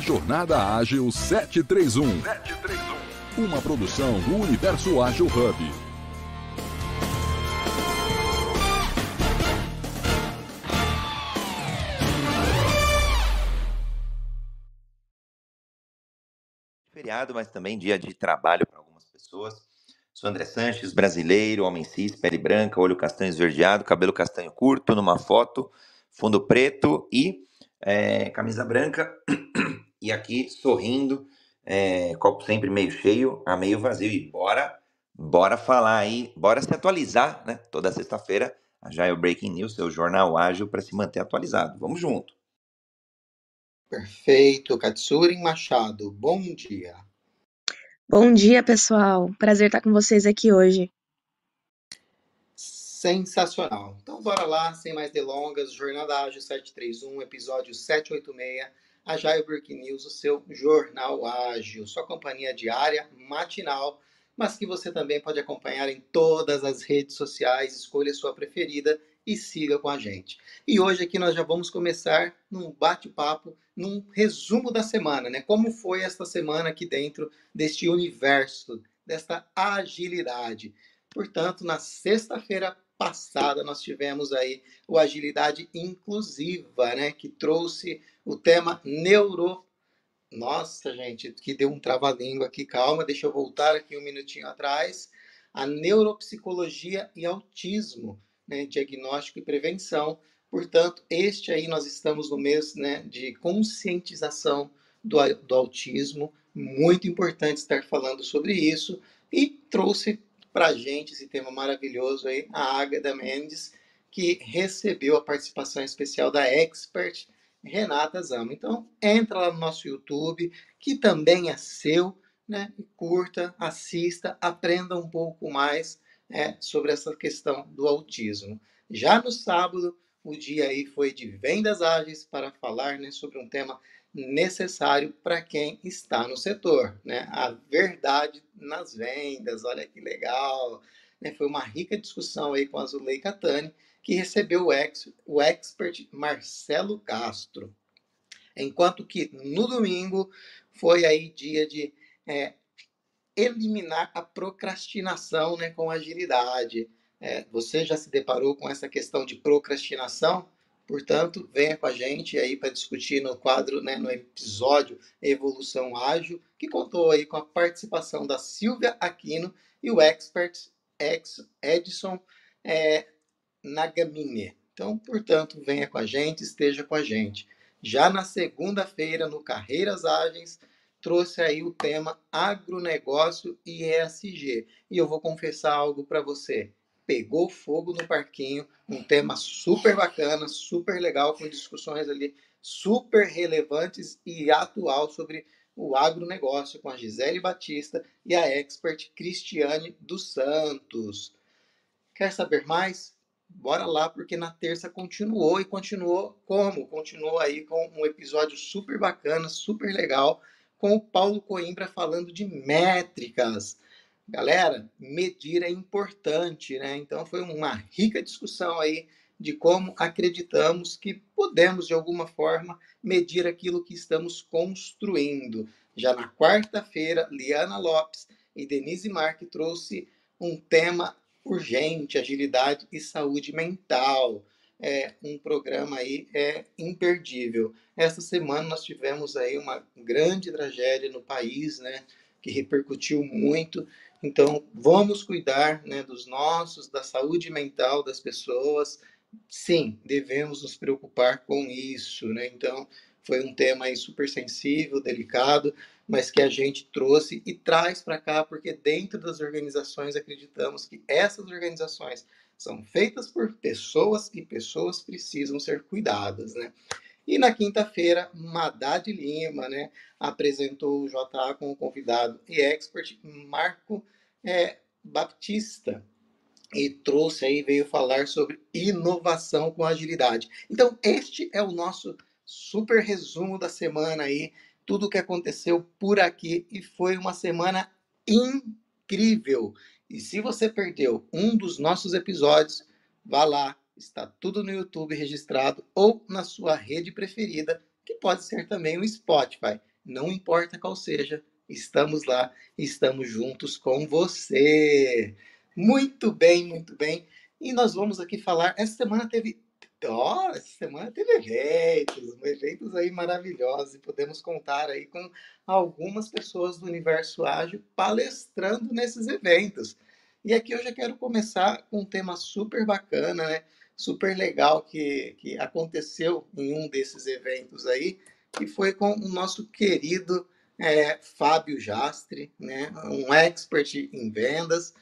Jornada Ágil 731. 731. Uma produção do Universo Ágil Hub. Feriado, mas também dia de trabalho para algumas pessoas. Sou André Sanches, brasileiro, homem cis, pele branca, olho castanho esverdeado, cabelo castanho curto, numa foto, fundo preto e é, camisa branca. E aqui sorrindo, é, copo sempre meio cheio, a meio vazio. E bora, bora falar aí, bora se atualizar, né? Toda sexta-feira, a Jail Breaking News, seu jornal ágil para se manter atualizado. Vamos junto. Perfeito, Katsurin Machado, bom dia. Bom dia, pessoal. Prazer estar com vocês aqui hoje. Sensacional. Então, bora lá, sem mais delongas. Jornada Ágil 731, episódio 786. A Jaio Breaking News, o seu jornal ágil, sua companhia diária, matinal, mas que você também pode acompanhar em todas as redes sociais. Escolha a sua preferida e siga com a gente. E hoje aqui nós já vamos começar num bate-papo, num resumo da semana, né? Como foi esta semana aqui dentro deste universo, desta agilidade. Portanto, na sexta-feira passada nós tivemos aí o agilidade inclusiva, né, que trouxe o tema neuro Nossa, gente, que deu um trava-língua aqui, calma, deixa eu voltar aqui um minutinho atrás. A neuropsicologia e autismo né, diagnóstico e prevenção. Portanto, este aí nós estamos no mês né, de conscientização do, do autismo, muito importante estar falando sobre isso, e trouxe para a gente esse tema maravilhoso aí, a Águeda Mendes, que recebeu a participação especial da expert Renata Zama. Então, entra lá no nosso YouTube, que também é seu, né? Curta, assista, aprenda um pouco mais é, sobre essa questão do autismo. Já no sábado, o dia aí foi de vendas ágeis para falar né, sobre um tema necessário para quem está no setor, né? A verdade nas vendas, olha que legal. Né? Foi uma rica discussão aí com a Zulei Catani, que recebeu o, ex, o expert Marcelo Castro. Enquanto que no domingo foi aí dia de é, eliminar a procrastinação né, com agilidade. É, você já se deparou com essa questão de procrastinação? Portanto, venha com a gente aí para discutir no quadro, né, no episódio Evolução Ágil, que contou aí com a participação da Silvia Aquino e o expert Edson é, Nagamine. Então, portanto, venha com a gente, esteja com a gente. Já na segunda-feira, no Carreiras Ágeis, trouxe aí o tema agronegócio e ESG. E eu vou confessar algo para você. Pegou fogo no parquinho, um tema super bacana, super legal, com discussões ali super relevantes e atual sobre o agronegócio com a Gisele Batista e a expert Cristiane dos Santos. Quer saber mais? Bora lá, porque na terça continuou e continuou como? Continuou aí com um episódio super bacana, super legal com o Paulo Coimbra falando de métricas. Galera, medir é importante, né? Então foi uma rica discussão aí de como acreditamos que podemos, de alguma forma, medir aquilo que estamos construindo. Já na quarta-feira, Liana Lopes e Denise Marque trouxe um tema urgente, agilidade e saúde mental é um programa aí é imperdível. Essa semana nós tivemos aí uma grande tragédia no país, né, que repercutiu muito. Então, vamos cuidar, né, dos nossos, da saúde mental das pessoas. Sim, devemos nos preocupar com isso, né? Então, foi um tema aí super sensível, delicado, mas que a gente trouxe e traz para cá, porque dentro das organizações acreditamos que essas organizações são feitas por pessoas e pessoas precisam ser cuidadas, né? E na quinta-feira, Madad Lima, né, apresentou o JA com o convidado e expert Marco é, Baptista e trouxe aí, veio falar sobre inovação com agilidade. Então, este é o nosso super resumo da semana aí, tudo o que aconteceu por aqui e foi uma semana incrível. E se você perdeu um dos nossos episódios, vá lá, está tudo no YouTube registrado ou na sua rede preferida, que pode ser também o Spotify. não importa qual seja, estamos lá, estamos juntos com você. Muito bem, muito bem. E nós vamos aqui falar. Essa semana teve. Ó, essa semana teve eventos, eventos aí maravilhosos, e podemos contar aí com algumas pessoas do universo ágil palestrando nesses eventos. E aqui eu já quero começar com um tema super bacana, né? Super legal que, que aconteceu em um desses eventos aí, que foi com o nosso querido é, Fábio Jastre, né? Um expert em vendas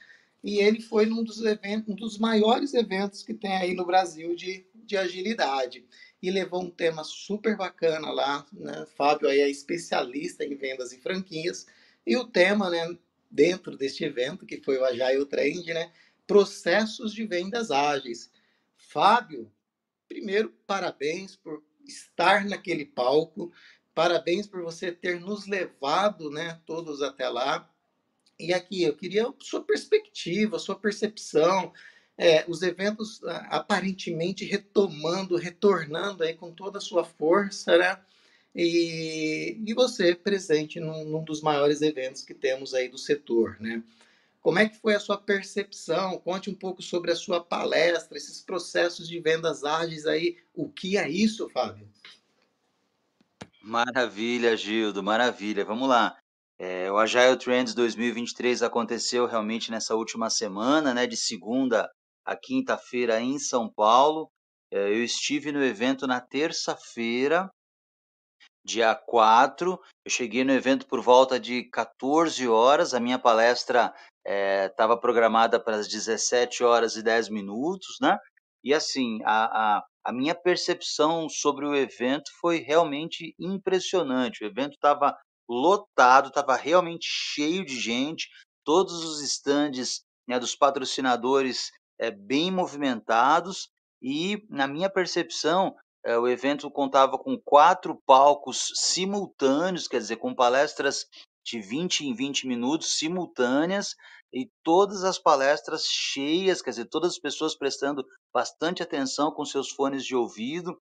e ele foi num dos eventos, um dos maiores eventos que tem aí no Brasil de, de agilidade. E levou um tema super bacana lá, né? Fábio aí é especialista em vendas e franquias. E o tema, né, dentro deste evento, que foi o Agile Trend, né, processos de vendas ágeis. Fábio, primeiro, parabéns por estar naquele palco, parabéns por você ter nos levado, né, todos até lá. E aqui, eu queria sua perspectiva, sua percepção, é, os eventos ah, aparentemente retomando, retornando aí com toda a sua força, né? E, e você presente num, num, dos maiores eventos que temos aí do setor, né? Como é que foi a sua percepção? Conte um pouco sobre a sua palestra, esses processos de vendas ágeis aí. O que é isso, Fábio? Maravilha, Gildo, maravilha. Vamos lá. É, o Agile Trends 2023 aconteceu realmente nessa última semana, né, de segunda a quinta-feira em São Paulo. É, eu estive no evento na terça-feira, dia 4. Eu cheguei no evento por volta de 14 horas. A minha palestra estava é, programada para as 17 horas e 10 minutos, né? E assim, a, a, a minha percepção sobre o evento foi realmente impressionante. O evento estava lotado, estava realmente cheio de gente, todos os estandes né, dos patrocinadores é, bem movimentados e, na minha percepção, é, o evento contava com quatro palcos simultâneos, quer dizer, com palestras de 20 em 20 minutos simultâneas e todas as palestras cheias, quer dizer, todas as pessoas prestando bastante atenção com seus fones de ouvido.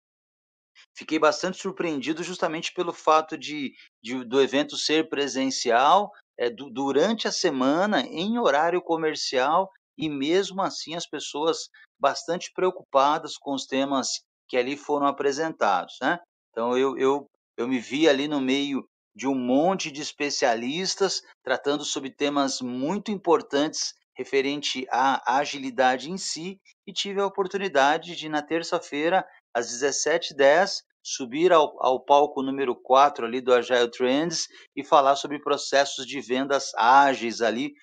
Fiquei bastante surpreendido justamente pelo fato de, de do evento ser presencial, é, du, durante a semana, em horário comercial, e mesmo assim as pessoas bastante preocupadas com os temas que ali foram apresentados. Né? Então eu, eu, eu me vi ali no meio de um monte de especialistas tratando sobre temas muito importantes referente à agilidade em si e tive a oportunidade de na terça-feira às 17h10 subir ao, ao palco número 4 ali do Agile Trends e falar sobre processos de vendas ágeis ali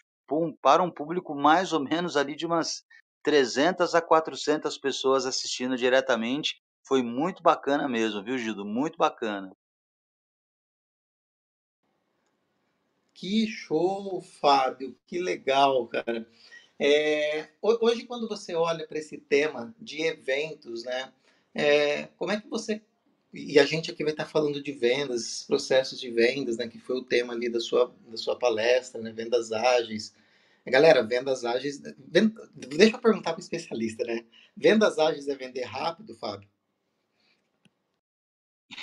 para um público mais ou menos ali de umas 300 a 400 pessoas assistindo diretamente. Foi muito bacana mesmo, viu, Gildo? Muito bacana. Que show, Fábio! Que legal, cara. É, hoje, quando você olha para esse tema de eventos, né? É, como é que você e a gente aqui vai estar falando de vendas, processos de vendas, né, que foi o tema ali da sua, da sua palestra, né, vendas ágeis. Galera, vendas ágeis, venda, deixa eu perguntar para o especialista, né? Vendas ágeis é vender rápido, Fábio?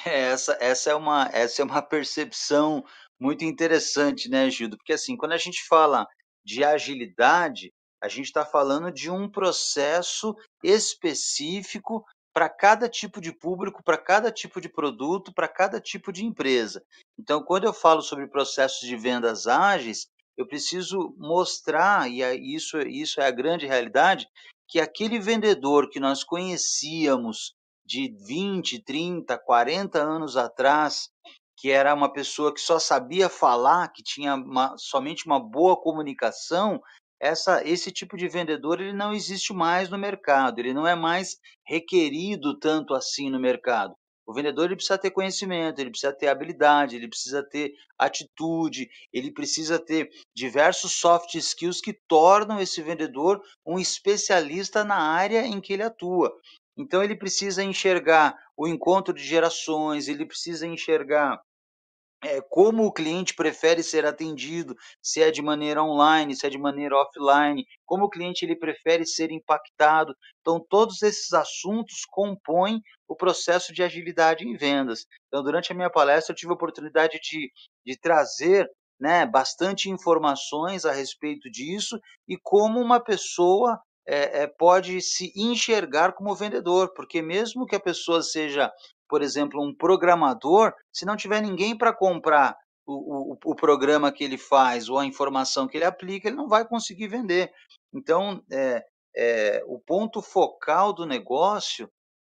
É, essa, essa, é uma, essa é uma percepção muito interessante, né, Gildo? Porque assim, quando a gente fala de agilidade, a gente está falando de um processo específico para cada tipo de público, para cada tipo de produto, para cada tipo de empresa. Então, quando eu falo sobre processos de vendas ágeis, eu preciso mostrar, e isso, isso é a grande realidade, que aquele vendedor que nós conhecíamos de 20, 30, 40 anos atrás, que era uma pessoa que só sabia falar, que tinha uma, somente uma boa comunicação, essa, esse tipo de vendedor ele não existe mais no mercado, ele não é mais requerido tanto assim no mercado. O vendedor ele precisa ter conhecimento, ele precisa ter habilidade, ele precisa ter atitude, ele precisa ter diversos soft skills que tornam esse vendedor um especialista na área em que ele atua. Então ele precisa enxergar o encontro de gerações, ele precisa enxergar é, como o cliente prefere ser atendido, se é de maneira online, se é de maneira offline, como o cliente ele prefere ser impactado. Então, todos esses assuntos compõem o processo de agilidade em vendas. Então, durante a minha palestra, eu tive a oportunidade de, de trazer né, bastante informações a respeito disso e como uma pessoa é, é, pode se enxergar como vendedor, porque mesmo que a pessoa seja por exemplo, um programador, se não tiver ninguém para comprar o, o, o, programa que ele faz ou a informação que ele aplica, ele não vai conseguir vender. Então, é, é, o ponto focal do negócio,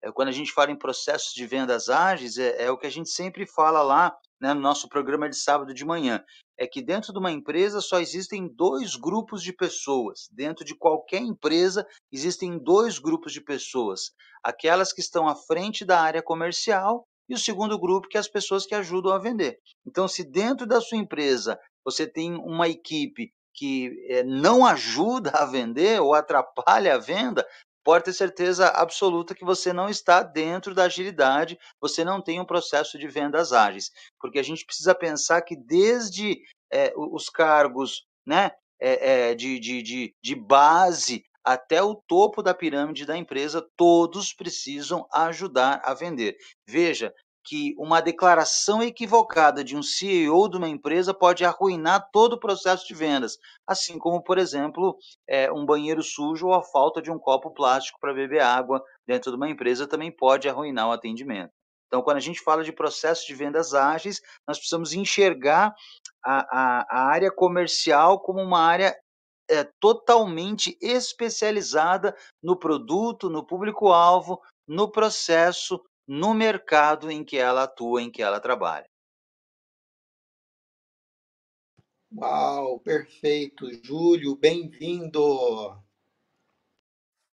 é, quando a gente fala em processos de vendas ágeis, é, é o que a gente sempre fala lá né, no nosso programa de sábado de manhã. É que dentro de uma empresa só existem dois grupos de pessoas. Dentro de qualquer empresa existem dois grupos de pessoas aquelas que estão à frente da área comercial e o segundo grupo que é as pessoas que ajudam a vender. Então, se dentro da sua empresa você tem uma equipe que é, não ajuda a vender ou atrapalha a venda, pode ter certeza absoluta que você não está dentro da agilidade, você não tem um processo de vendas ágeis, porque a gente precisa pensar que desde é, os cargos né, é, de, de, de, de base até o topo da pirâmide da empresa, todos precisam ajudar a vender. Veja que uma declaração equivocada de um CEO de uma empresa pode arruinar todo o processo de vendas, assim como, por exemplo, é, um banheiro sujo ou a falta de um copo plástico para beber água dentro de uma empresa também pode arruinar o atendimento. Então, quando a gente fala de processo de vendas ágeis, nós precisamos enxergar a, a, a área comercial como uma área é, totalmente especializada no produto, no público-alvo, no processo, no mercado em que ela atua, em que ela trabalha. Uau, perfeito. Júlio, bem-vindo.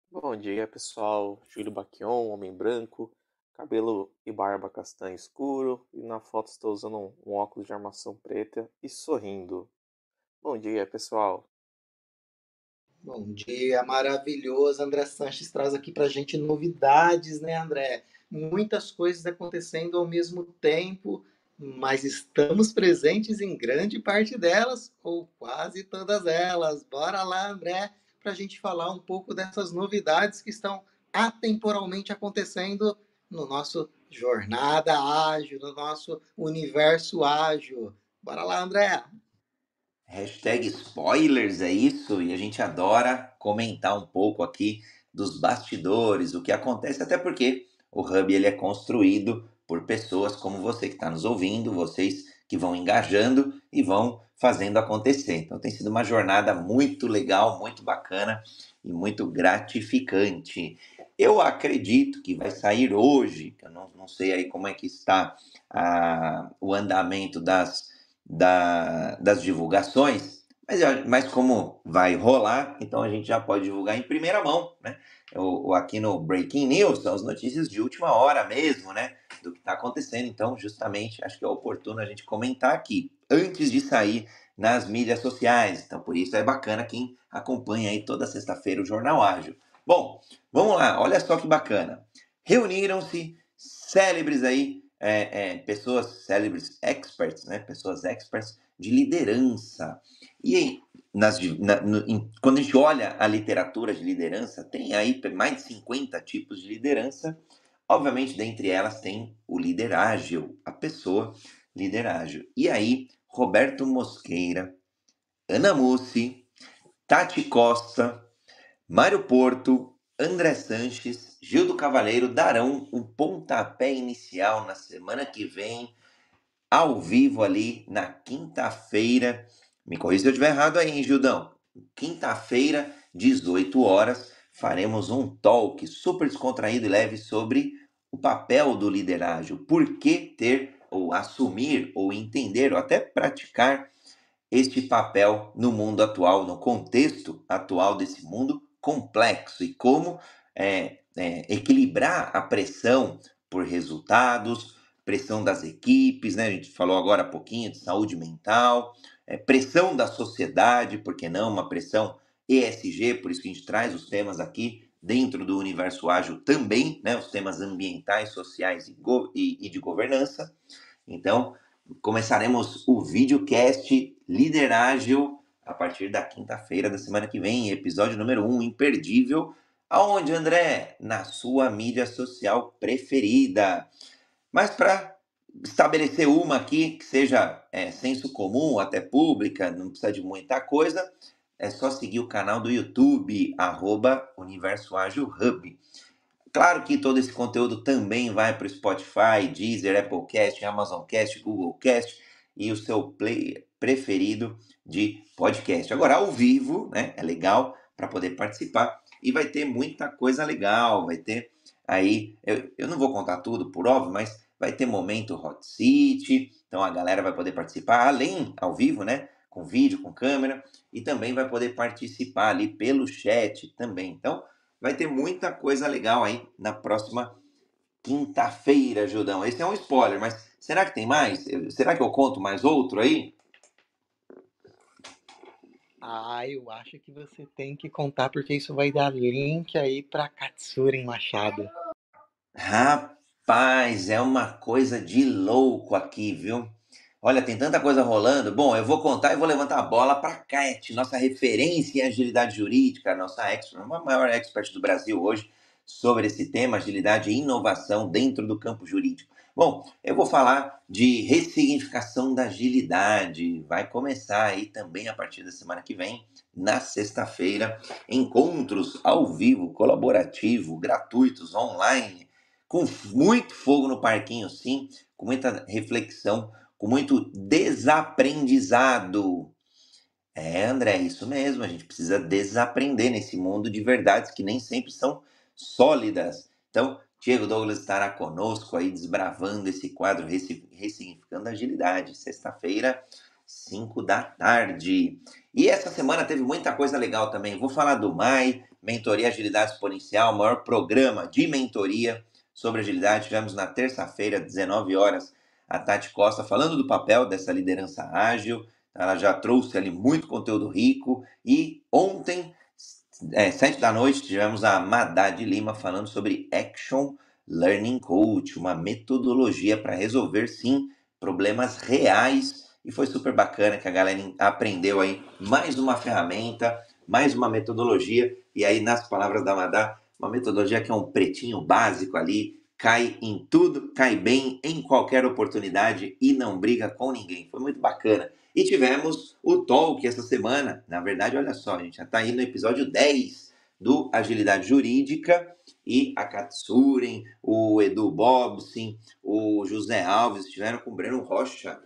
Bom dia, pessoal. Júlio Baquion, homem branco, cabelo e barba castanho escuro, e na foto estou usando um, um óculos de armação preta e sorrindo. Bom dia, pessoal. Bom dia, maravilhoso. André Sanches traz aqui para a gente novidades, né, André? Muitas coisas acontecendo ao mesmo tempo, mas estamos presentes em grande parte delas, ou quase todas elas. Bora lá, André, para a gente falar um pouco dessas novidades que estão atemporalmente acontecendo no nosso Jornada Ágil, no nosso Universo Ágil. Bora lá, André! Hashtag spoilers, é isso? E a gente adora comentar um pouco aqui dos bastidores, o que acontece, até porque o Hub ele é construído por pessoas como você que está nos ouvindo, vocês que vão engajando e vão fazendo acontecer. Então tem sido uma jornada muito legal, muito bacana e muito gratificante. Eu acredito que vai sair hoje, eu não, não sei aí como é que está a, o andamento das da, das divulgações, mas, mas como vai rolar, então a gente já pode divulgar em primeira mão, né? O, o aqui no Breaking News são as notícias de última hora mesmo, né? Do que está acontecendo. Então, justamente, acho que é oportuno a gente comentar aqui, antes de sair nas mídias sociais. Então, por isso é bacana quem acompanha aí toda sexta-feira o Jornal Ágil. Bom, vamos lá, olha só que bacana. Reuniram-se célebres aí é, é, pessoas célebres, experts, né? pessoas experts de liderança. E nas, na, no, em, quando a gente olha a literatura de liderança, tem aí mais de 50 tipos de liderança. Obviamente, dentre elas tem o líder ágil, a pessoa líder ágil. E aí, Roberto Mosqueira, Ana Mussi, Tati Costa, Mário Porto, André Sanches Gildo Cavaleiro darão o pontapé inicial na semana que vem, ao vivo ali na quinta-feira. Me corrija se eu estiver errado aí, hein, Gildão? Quinta-feira, 18 horas, faremos um talk super descontraído e leve sobre o papel do liderágio. Por que ter ou assumir ou entender ou até praticar este papel no mundo atual, no contexto atual desse mundo complexo e como é, é, equilibrar a pressão por resultados, pressão das equipes, né? A gente falou agora há pouquinho de saúde mental, é, pressão da sociedade, porque não uma pressão ESG, por isso que a gente traz os temas aqui dentro do universo ágil também, né? Os temas ambientais, sociais e, e, e de governança. Então, começaremos o videocast Líder Ágil a partir da quinta-feira da semana que vem, episódio número 1, um, imperdível. Aonde, André? Na sua mídia social preferida. Mas para estabelecer uma aqui que seja é, senso comum, até pública, não precisa de muita coisa, é só seguir o canal do YouTube, arroba Universo Ágil Hub. Claro que todo esse conteúdo também vai para o Spotify, Deezer, Applecast, Amazon.cast, Google.cast e o seu player preferido de podcast. Agora, ao vivo, né? É legal para poder participar e vai ter muita coisa legal. Vai ter aí, eu, eu não vou contar tudo por óbvio, mas vai ter momento Hot City, então a galera vai poder participar, além ao vivo, né? Com vídeo, com câmera, e também vai poder participar ali pelo chat também. Então, vai ter muita coisa legal aí na próxima quinta-feira, Judão. Esse é um spoiler, mas será que tem mais? Será que eu conto mais outro aí? Ah, eu acho que você tem que contar, porque isso vai dar link aí para Katsuren Machado. Rapaz, é uma coisa de louco aqui, viu? Olha, tem tanta coisa rolando. Bom, eu vou contar e vou levantar a bola para a Cat, nossa referência em agilidade jurídica, nossa expert, uma maior expert do Brasil hoje sobre esse tema, agilidade e inovação dentro do campo jurídico. Bom, eu vou falar de ressignificação da agilidade. Vai começar aí também a partir da semana que vem, na sexta-feira, encontros ao vivo, colaborativo, gratuitos, online, com muito fogo no parquinho, sim, com muita reflexão com muito desaprendizado. É, André, é isso mesmo. A gente precisa desaprender nesse mundo de verdades que nem sempre são sólidas. Então, Diego Douglas estará conosco aí desbravando esse quadro Ressignificando Agilidade, sexta-feira, 5 da tarde. E essa semana teve muita coisa legal também. Vou falar do MAI, Mentoria Agilidade Exponencial, maior programa de mentoria sobre agilidade. Tivemos na terça-feira, 19 horas, a Tati Costa falando do papel dessa liderança ágil. Ela já trouxe ali muito conteúdo rico. E ontem, é, sete da noite, tivemos a Madad Lima falando sobre Action Learning Coach, uma metodologia para resolver, sim, problemas reais. E foi super bacana que a galera aprendeu aí mais uma ferramenta, mais uma metodologia. E aí, nas palavras da Madá, uma metodologia que é um pretinho básico ali, cai em tudo, cai bem em qualquer oportunidade e não briga com ninguém. Foi muito bacana. E tivemos o Talk essa semana. Na verdade, olha só, a gente já está aí no episódio 10 do Agilidade Jurídica e a Katsuren, o Edu Bobsin, o José Alves estiveram com o Breno Rocha.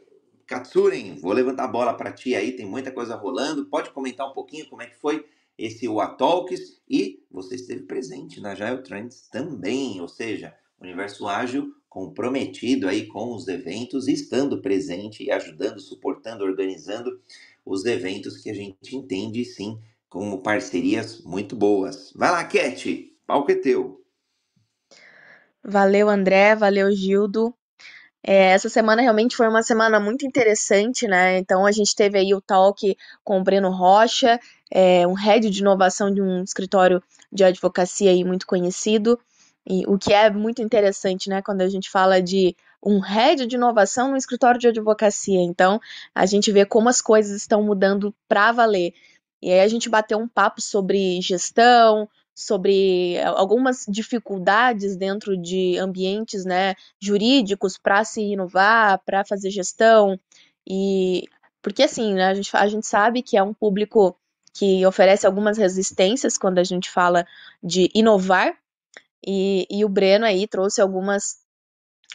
Katsuren, vou levantar a bola para ti aí, tem muita coisa rolando. Pode comentar um pouquinho como é que foi esse Talks e você esteve presente na Agile Trends também, ou seja, Universo Ágil comprometido aí com os eventos, estando presente e ajudando, suportando, organizando os eventos que a gente entende sim como parcerias muito boas. Vai lá, Cat, palco é teu. Valeu, André, valeu, Gildo. É, essa semana realmente foi uma semana muito interessante, né? Então a gente teve aí o talk com o Breno Rocha, é, um head de inovação de um escritório de advocacia aí muito conhecido. E o que é muito interessante, né, quando a gente fala de um head de inovação no escritório de advocacia. Então, a gente vê como as coisas estão mudando para valer. E aí a gente bateu um papo sobre gestão, sobre algumas dificuldades dentro de ambientes, né, jurídicos para se inovar, para fazer gestão. E porque assim, né, a gente, a gente sabe que é um público que oferece algumas resistências quando a gente fala de inovar, e, e o Breno aí trouxe algumas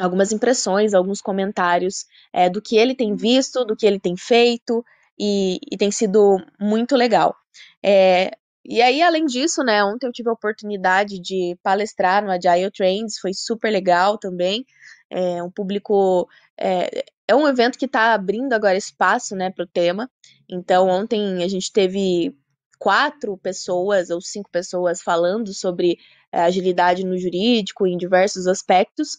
algumas impressões, alguns comentários é, do que ele tem visto, do que ele tem feito, e, e tem sido muito legal. É, e aí, além disso, né, ontem eu tive a oportunidade de palestrar no Agile Trends, foi super legal também. É um público. É, é um evento que está abrindo agora espaço né, para o tema. Então, ontem a gente teve quatro pessoas ou cinco pessoas falando sobre é, agilidade no jurídico em diversos aspectos,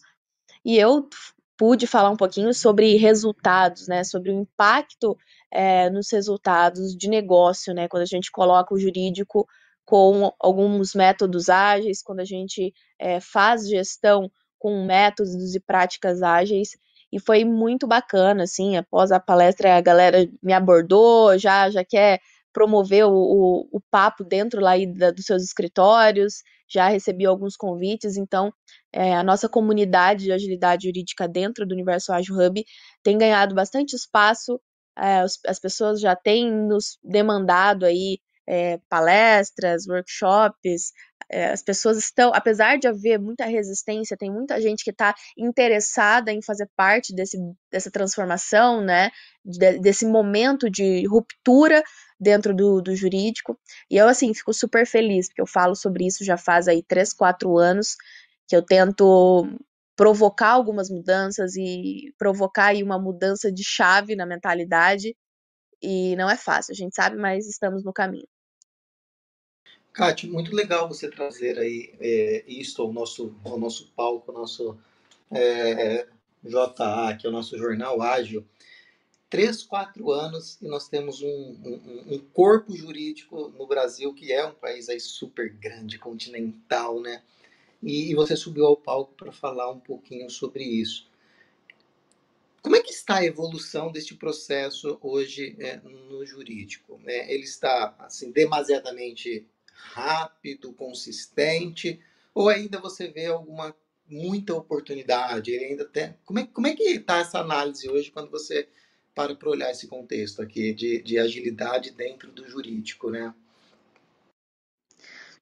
e eu pude falar um pouquinho sobre resultados, né, sobre o impacto é, nos resultados de negócio, né, quando a gente coloca o jurídico com alguns métodos ágeis, quando a gente é, faz gestão com métodos e práticas ágeis. e foi muito bacana, assim, após a palestra a galera me abordou, já, já quer promover o, o, o papo dentro lá da, dos seus escritórios, já recebi alguns convites, então é, a nossa comunidade de agilidade jurídica dentro do Universo Ágil Hub tem ganhado bastante espaço, é, as, as pessoas já têm nos demandado aí é, palestras, workshops, é, as pessoas estão, apesar de haver muita resistência, tem muita gente que está interessada em fazer parte desse, dessa transformação, né, de, desse momento de ruptura dentro do, do jurídico, e eu, assim, fico super feliz, porque eu falo sobre isso já faz aí três, quatro anos, que eu tento provocar algumas mudanças e provocar aí uma mudança de chave na mentalidade, e não é fácil, a gente sabe, mas estamos no caminho. Kátia, muito legal você trazer aí é, isso ao nosso, ao nosso palco, ao nosso é, JA, que é o nosso jornal ágil. Três, quatro anos e nós temos um, um, um, corpo jurídico no Brasil que é um país aí super grande, continental, né? E, e você subiu ao palco para falar um pouquinho sobre isso. Como é que está a evolução deste processo hoje é, no jurídico? É, ele está assim demasiadamente rápido, consistente, ou ainda você vê alguma muita oportunidade? Ele ainda tem. Como é, como é que está essa análise hoje quando você para para olhar esse contexto aqui de, de agilidade dentro do jurídico, né?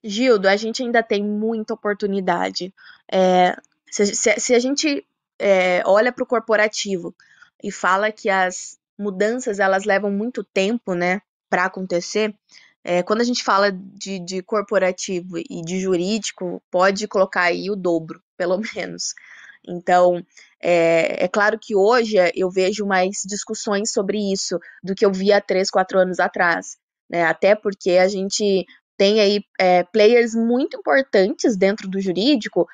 Gildo, a gente ainda tem muita oportunidade. É, se, se, se, a gente é, olha para o corporativo e fala que as mudanças elas levam muito tempo, né, para acontecer, é, quando a gente fala de, de corporativo e de jurídico, pode colocar aí o dobro, pelo menos. Então, é, é, claro que hoje eu vejo mais discussões sobre isso do que eu via três, quatro anos atrás, né? Até porque a gente tem aí é, players muito importantes dentro do jurídico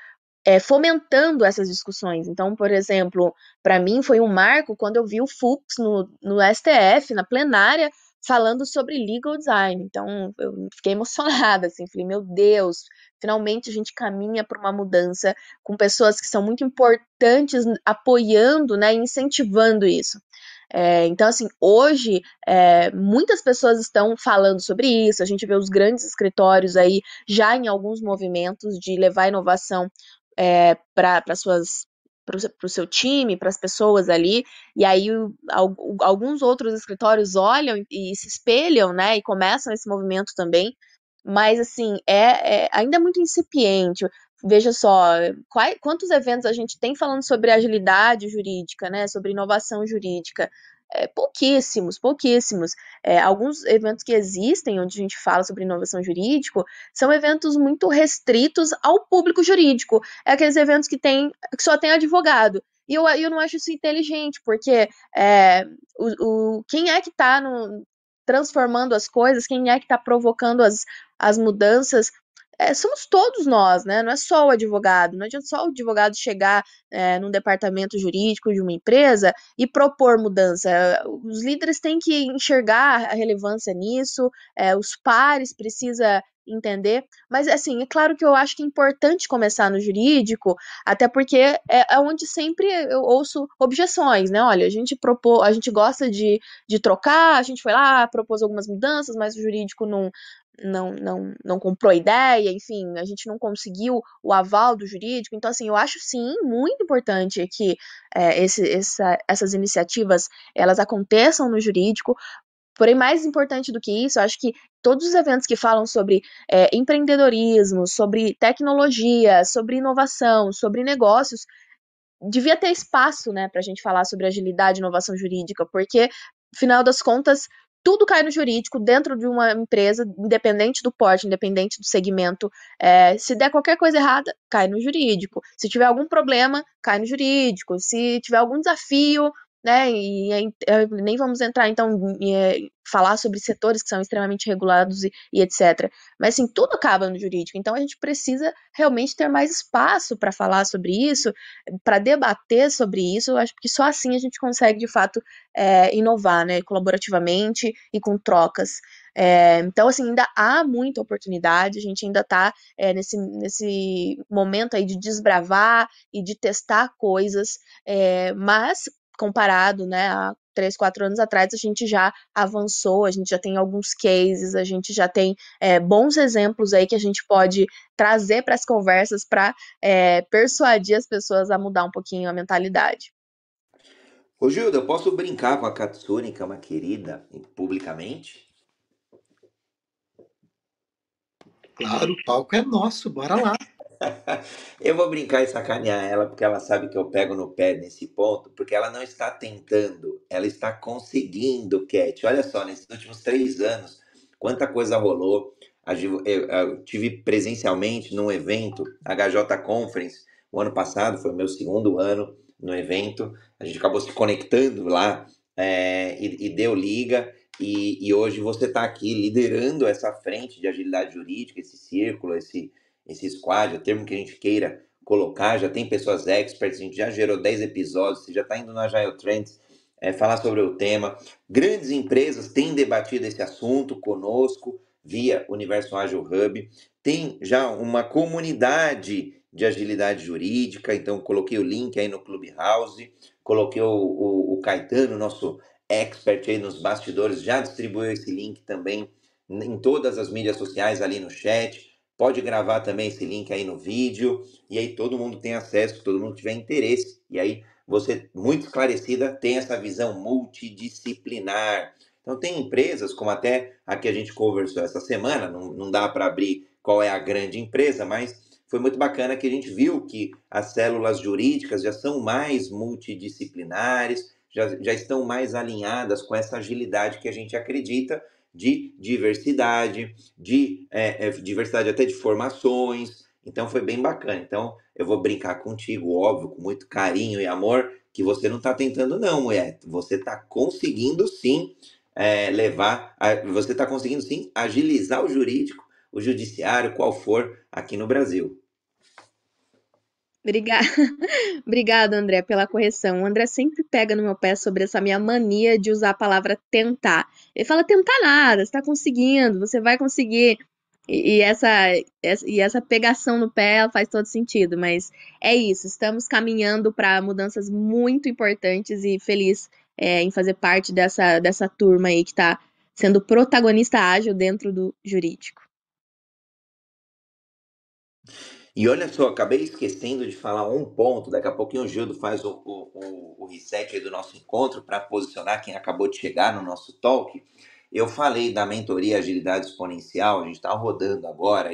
é, fomentando essas discussões. Então, por exemplo, para mim foi um marco quando eu vi o Fux no, no STF, na plenária, falando sobre legal design. Então, eu fiquei emocionada, assim, falei, meu Deus, finalmente a gente caminha para uma mudança com pessoas que são muito importantes apoiando, né, incentivando isso. É, então, assim, hoje é, muitas pessoas estão falando sobre isso. A gente vê os grandes escritórios aí já em alguns movimentos de levar inovação é, para suas para o seu time, para as pessoas ali, e aí alguns outros escritórios olham e se espelham, né, e começam esse movimento também, mas assim, é, é ainda é muito incipiente. Veja só, quais, quantos eventos a gente tem falando sobre agilidade jurídica, né, sobre inovação jurídica, é, pouquíssimos, pouquíssimos. É, alguns eventos que existem, onde a gente fala sobre inovação jurídica, são eventos muito restritos ao público jurídico. É aqueles eventos que, tem, que só tem advogado. E eu, eu não acho isso inteligente, porque é, o, o, quem é que está transformando as coisas, quem é que está provocando as, as mudanças é, somos todos nós, né? Não é só o advogado. Não adianta só o advogado chegar é, num departamento jurídico de uma empresa e propor mudança. Os líderes têm que enxergar a relevância nisso, é, os pares precisam entender. Mas, assim, é claro que eu acho que é importante começar no jurídico, até porque é, é onde sempre eu ouço objeções, né? Olha, a gente propô, a gente gosta de, de trocar, a gente foi lá, propôs algumas mudanças, mas o jurídico não, não, não, não comprou a ideia, enfim, a gente não conseguiu o aval do jurídico. Então, assim, eu acho sim muito importante que é, esse, essa, essas iniciativas elas aconteçam no jurídico. Porém, mais importante do que isso, eu acho que todos os eventos que falam sobre é, empreendedorismo, sobre tecnologia, sobre inovação, sobre negócios, devia ter espaço, né, para a gente falar sobre agilidade e inovação jurídica, porque, afinal das contas, tudo cai no jurídico dentro de uma empresa, independente do porte, independente do segmento. É, se der qualquer coisa errada, cai no jurídico. Se tiver algum problema, cai no jurídico. Se tiver algum desafio, né? E, e nem vamos entrar então em, em, falar sobre setores que são extremamente regulados e, e, etc. Mas assim, tudo acaba no jurídico. Então a gente precisa realmente ter mais espaço para falar sobre isso, para debater sobre isso. Eu acho que só assim a gente consegue de fato é, inovar, né? Colaborativamente e com trocas. É, então, assim, ainda há muita oportunidade, a gente ainda está é, nesse, nesse momento aí de desbravar e de testar coisas, é, mas comparado, né, a três, quatro anos atrás, a gente já avançou, a gente já tem alguns cases, a gente já tem é, bons exemplos aí que a gente pode trazer para as conversas para é, persuadir as pessoas a mudar um pouquinho a mentalidade. Ô Gilda, eu posso brincar com a Katsuni, que é uma querida, publicamente? Claro, o palco é nosso, bora lá. eu vou brincar e sacanear ela, porque ela sabe que eu pego no pé nesse ponto, porque ela não está tentando, ela está conseguindo, Cat. Olha só, nesses últimos três anos, quanta coisa rolou. Eu tive presencialmente num evento, HJ Conference, o ano passado, foi o meu segundo ano no evento. A gente acabou se conectando lá é, e, e deu liga. E, e hoje você está aqui liderando essa frente de agilidade jurídica, esse círculo, esse, esse squad, o termo que a gente queira colocar, já tem pessoas experts, a gente já gerou 10 episódios, você já está indo na Agile Trends é, falar sobre o tema. Grandes empresas têm debatido esse assunto conosco via Universo Agile Hub. Tem já uma comunidade de agilidade jurídica, então coloquei o link aí no Clubhouse, coloquei o, o, o Caetano, nosso expert aí nos bastidores, já distribuiu esse link também em todas as mídias sociais ali no chat. Pode gravar também esse link aí no vídeo e aí todo mundo tem acesso, todo mundo tiver interesse. E aí você, muito esclarecida, tem essa visão multidisciplinar. Então tem empresas, como até a que a gente conversou essa semana, não, não dá para abrir qual é a grande empresa, mas foi muito bacana que a gente viu que as células jurídicas já são mais multidisciplinares, já, já estão mais alinhadas com essa agilidade que a gente acredita de diversidade, de é, é, diversidade até de formações. Então foi bem bacana. Então eu vou brincar contigo, óbvio, com muito carinho e amor, que você não está tentando, não, mulher. Você está conseguindo sim é, levar, a, você está conseguindo sim agilizar o jurídico, o judiciário, qual for, aqui no Brasil. Obrigada, André, pela correção. O André sempre pega no meu pé sobre essa minha mania de usar a palavra tentar. Ele fala tentar nada, você está conseguindo, você vai conseguir. E, essa, essa, e essa pegação no pé faz todo sentido, mas é isso. Estamos caminhando para mudanças muito importantes e feliz é, em fazer parte dessa, dessa turma aí que está sendo protagonista ágil dentro do jurídico. E olha só, acabei esquecendo de falar um ponto. Daqui a pouquinho o Gildo faz o, o, o reset do nosso encontro para posicionar quem acabou de chegar no nosso talk. Eu falei da mentoria Agilidade Exponencial, a gente está rodando agora,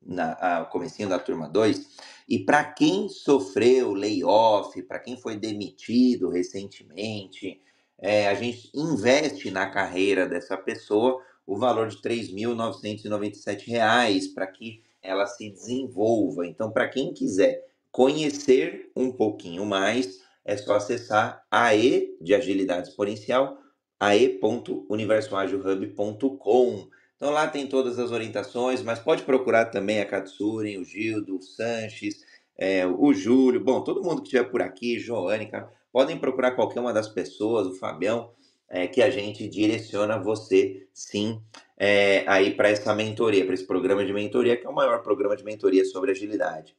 na a, comecinho da turma 2. E para quem sofreu layoff, para quem foi demitido recentemente, é, a gente investe na carreira dessa pessoa o valor de R$ 3.997 para que ela se desenvolva. Então, para quem quiser conhecer um pouquinho mais, é só acessar AE de agilidade exponencial, ae.universoagilhub.com. Então lá tem todas as orientações, mas pode procurar também a Katsuren, o Gildo, o Sanches, é, o Júlio, bom, todo mundo que estiver por aqui, Joânica, podem procurar qualquer uma das pessoas, o Fabião, é, que a gente direciona você sim é, aí para essa mentoria, para esse programa de mentoria, que é o maior programa de mentoria sobre agilidade.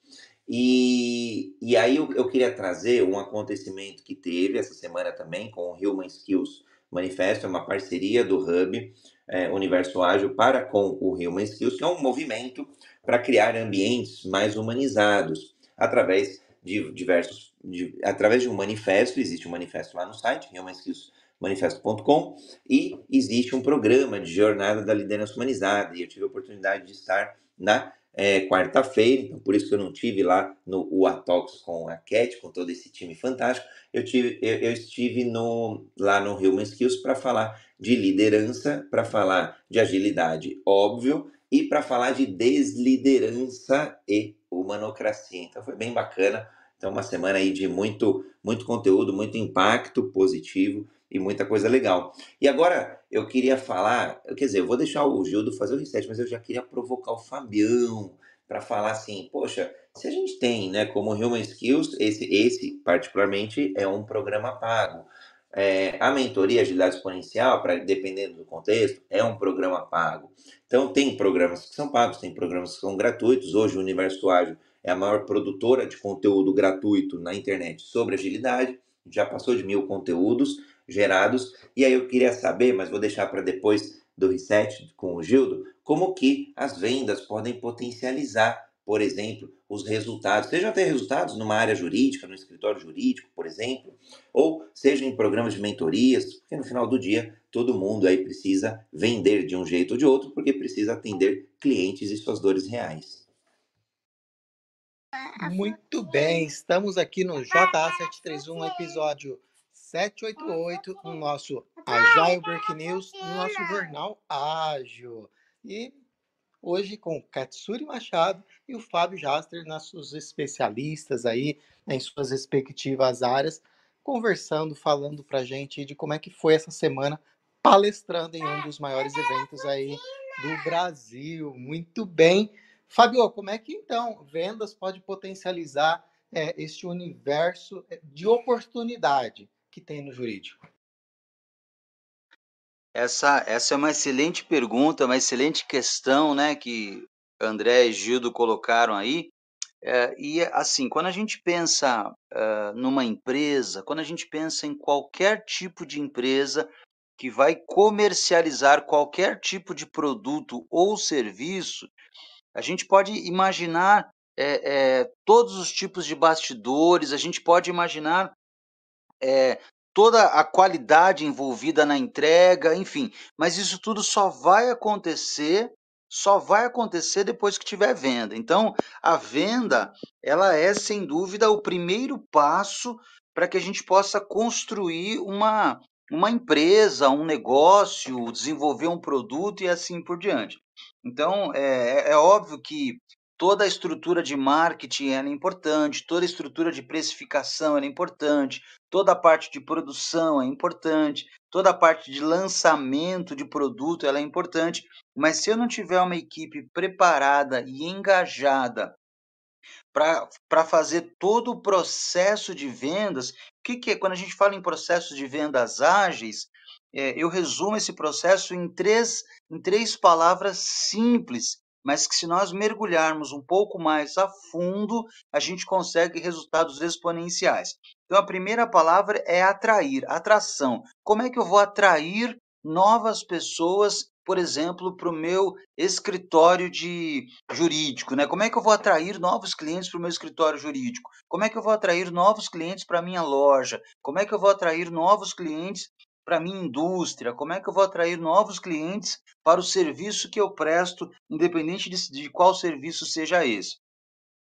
E, e aí eu, eu queria trazer um acontecimento que teve essa semana também com o Human Skills Manifesto, é uma parceria do Hub é, Universo Ágil para com o Human Skills, que é um movimento para criar ambientes mais humanizados através de diversos, de, através de um manifesto, existe um manifesto lá no site, Human Skills manifesto.com e existe um programa de jornada da liderança humanizada e eu tive a oportunidade de estar na é, quarta-feira, então por isso que eu não tive lá no UATOX com a Cat, com todo esse time fantástico, eu, tive, eu, eu estive no, lá no Human Skills para falar de liderança, para falar de agilidade, óbvio, e para falar de desliderança e humanocracia. Então foi bem bacana, Então, uma semana aí de muito, muito conteúdo, muito impacto positivo e muita coisa legal. E agora eu queria falar, quer dizer, eu vou deixar o Gildo fazer o reset, mas eu já queria provocar o Fabião para falar assim, poxa, se a gente tem, né, como Human Skills, esse, esse particularmente é um programa pago. É, a mentoria Agilidade Exponencial, para dependendo do contexto, é um programa pago. Então, tem programas que são pagos, tem programas que são gratuitos. Hoje, o Universo Ágil é a maior produtora de conteúdo gratuito na internet sobre agilidade. Já passou de mil conteúdos gerados. E aí eu queria saber, mas vou deixar para depois do reset com o Gildo, como que as vendas podem potencializar, por exemplo, os resultados. Seja ter resultados numa área jurídica, no escritório jurídico, por exemplo, ou seja em programas de mentorias, porque no final do dia todo mundo aí precisa vender de um jeito ou de outro, porque precisa atender clientes e suas dores reais. Muito bem, estamos aqui no JA731, episódio 788, no nosso Agile Break News, no nosso jornal Ágil. E hoje com Katsuri Machado e o Fábio Jaster, nossos especialistas aí em suas respectivas áreas, conversando, falando pra gente de como é que foi essa semana palestrando em um dos maiores eventos aí do Brasil. Muito bem. Fábio, como é que então vendas pode potencializar é, este universo de oportunidade que tem no jurídico? Essa, essa é uma excelente pergunta, uma excelente questão, né, que André e Gildo colocaram aí. É, e assim, quando a gente pensa numa empresa, quando a gente pensa em qualquer tipo de empresa que vai comercializar qualquer tipo de produto ou serviço, a gente pode imaginar é, é, todos os tipos de bastidores, a gente pode imaginar é, toda a qualidade envolvida na entrega, enfim. Mas isso tudo só vai acontecer, só vai acontecer depois que tiver venda. Então, a venda, ela é sem dúvida o primeiro passo para que a gente possa construir uma uma empresa, um negócio, desenvolver um produto e assim por diante. Então, é, é óbvio que toda a estrutura de marketing é importante, toda a estrutura de precificação é importante, toda a parte de produção é importante, toda a parte de lançamento de produto é importante, mas se eu não tiver uma equipe preparada e engajada para fazer todo o processo de vendas, o que, que é? Quando a gente fala em processo de vendas ágeis, é, eu resumo esse processo em três, em três palavras simples mas que se nós mergulharmos um pouco mais a fundo, a gente consegue resultados exponenciais. Então, a primeira palavra é atrair, atração. Como é que eu vou atrair novas pessoas, por exemplo, para o meu escritório de jurídico? Né? Como é que eu vou atrair novos clientes para o meu escritório jurídico? Como é que eu vou atrair novos clientes para a minha loja? Como é que eu vou atrair novos clientes para minha indústria? Como é que eu vou atrair novos clientes para o serviço que eu presto, independente de, de qual serviço seja esse?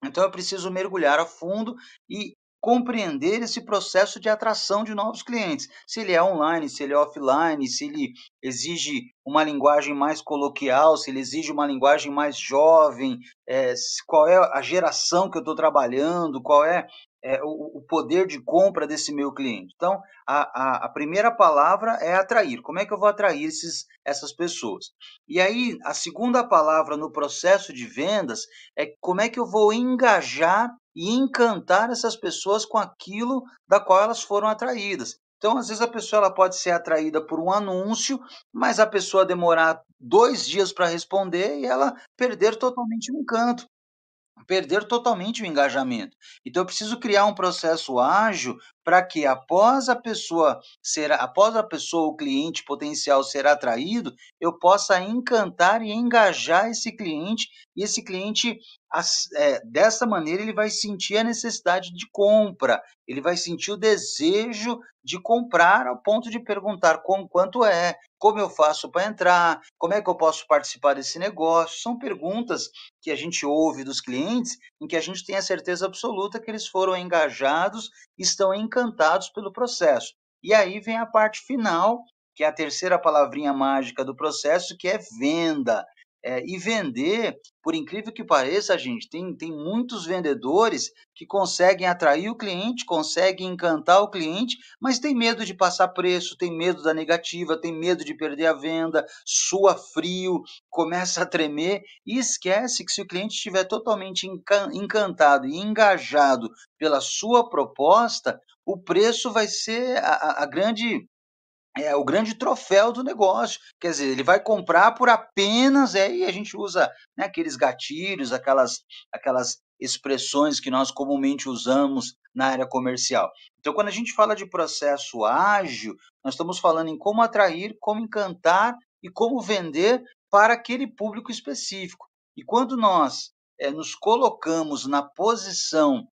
Então eu preciso mergulhar a fundo e compreender esse processo de atração de novos clientes. Se ele é online, se ele é offline, se ele exige uma linguagem mais coloquial, se ele exige uma linguagem mais jovem, é, qual é a geração que eu estou trabalhando, qual é é, o, o, poder de compra desse meu cliente. Então, a, a, a, primeira palavra é atrair. Como é que eu vou atrair esses, essas pessoas? E aí, a segunda palavra no processo de vendas é como é que eu vou engajar e encantar essas pessoas com aquilo da qual elas foram atraídas. Então, às vezes, a pessoa ela pode ser atraída por um anúncio, mas a pessoa demorar dois dias para responder e ela perder totalmente o encanto perder totalmente o engajamento. Então eu preciso criar um processo ágil para que após a pessoa ser após a pessoa o cliente potencial ser atraído, eu possa encantar e engajar esse cliente e esse cliente é, dessa maneira ele vai sentir a necessidade de compra, ele vai sentir o desejo de comprar ao ponto de perguntar com quanto é, como eu faço para entrar, como é que eu posso participar desse negócio. São perguntas que a gente ouve dos clientes em que a gente tem a certeza absoluta que eles foram engajados, estão encantados pelo processo. E aí vem a parte final, que é a terceira palavrinha mágica do processo, que é venda. É, e vender, por incrível que pareça, gente, tem, tem muitos vendedores que conseguem atrair o cliente, conseguem encantar o cliente, mas tem medo de passar preço, tem medo da negativa, tem medo de perder a venda, sua frio, começa a tremer e esquece que se o cliente estiver totalmente encantado e engajado pela sua proposta, o preço vai ser a, a grande é o grande troféu do negócio. Quer dizer, ele vai comprar por apenas, é, e a gente usa né, aqueles gatilhos, aquelas, aquelas expressões que nós comumente usamos na área comercial. Então, quando a gente fala de processo ágil, nós estamos falando em como atrair, como encantar e como vender para aquele público específico. E quando nós é, nos colocamos na posição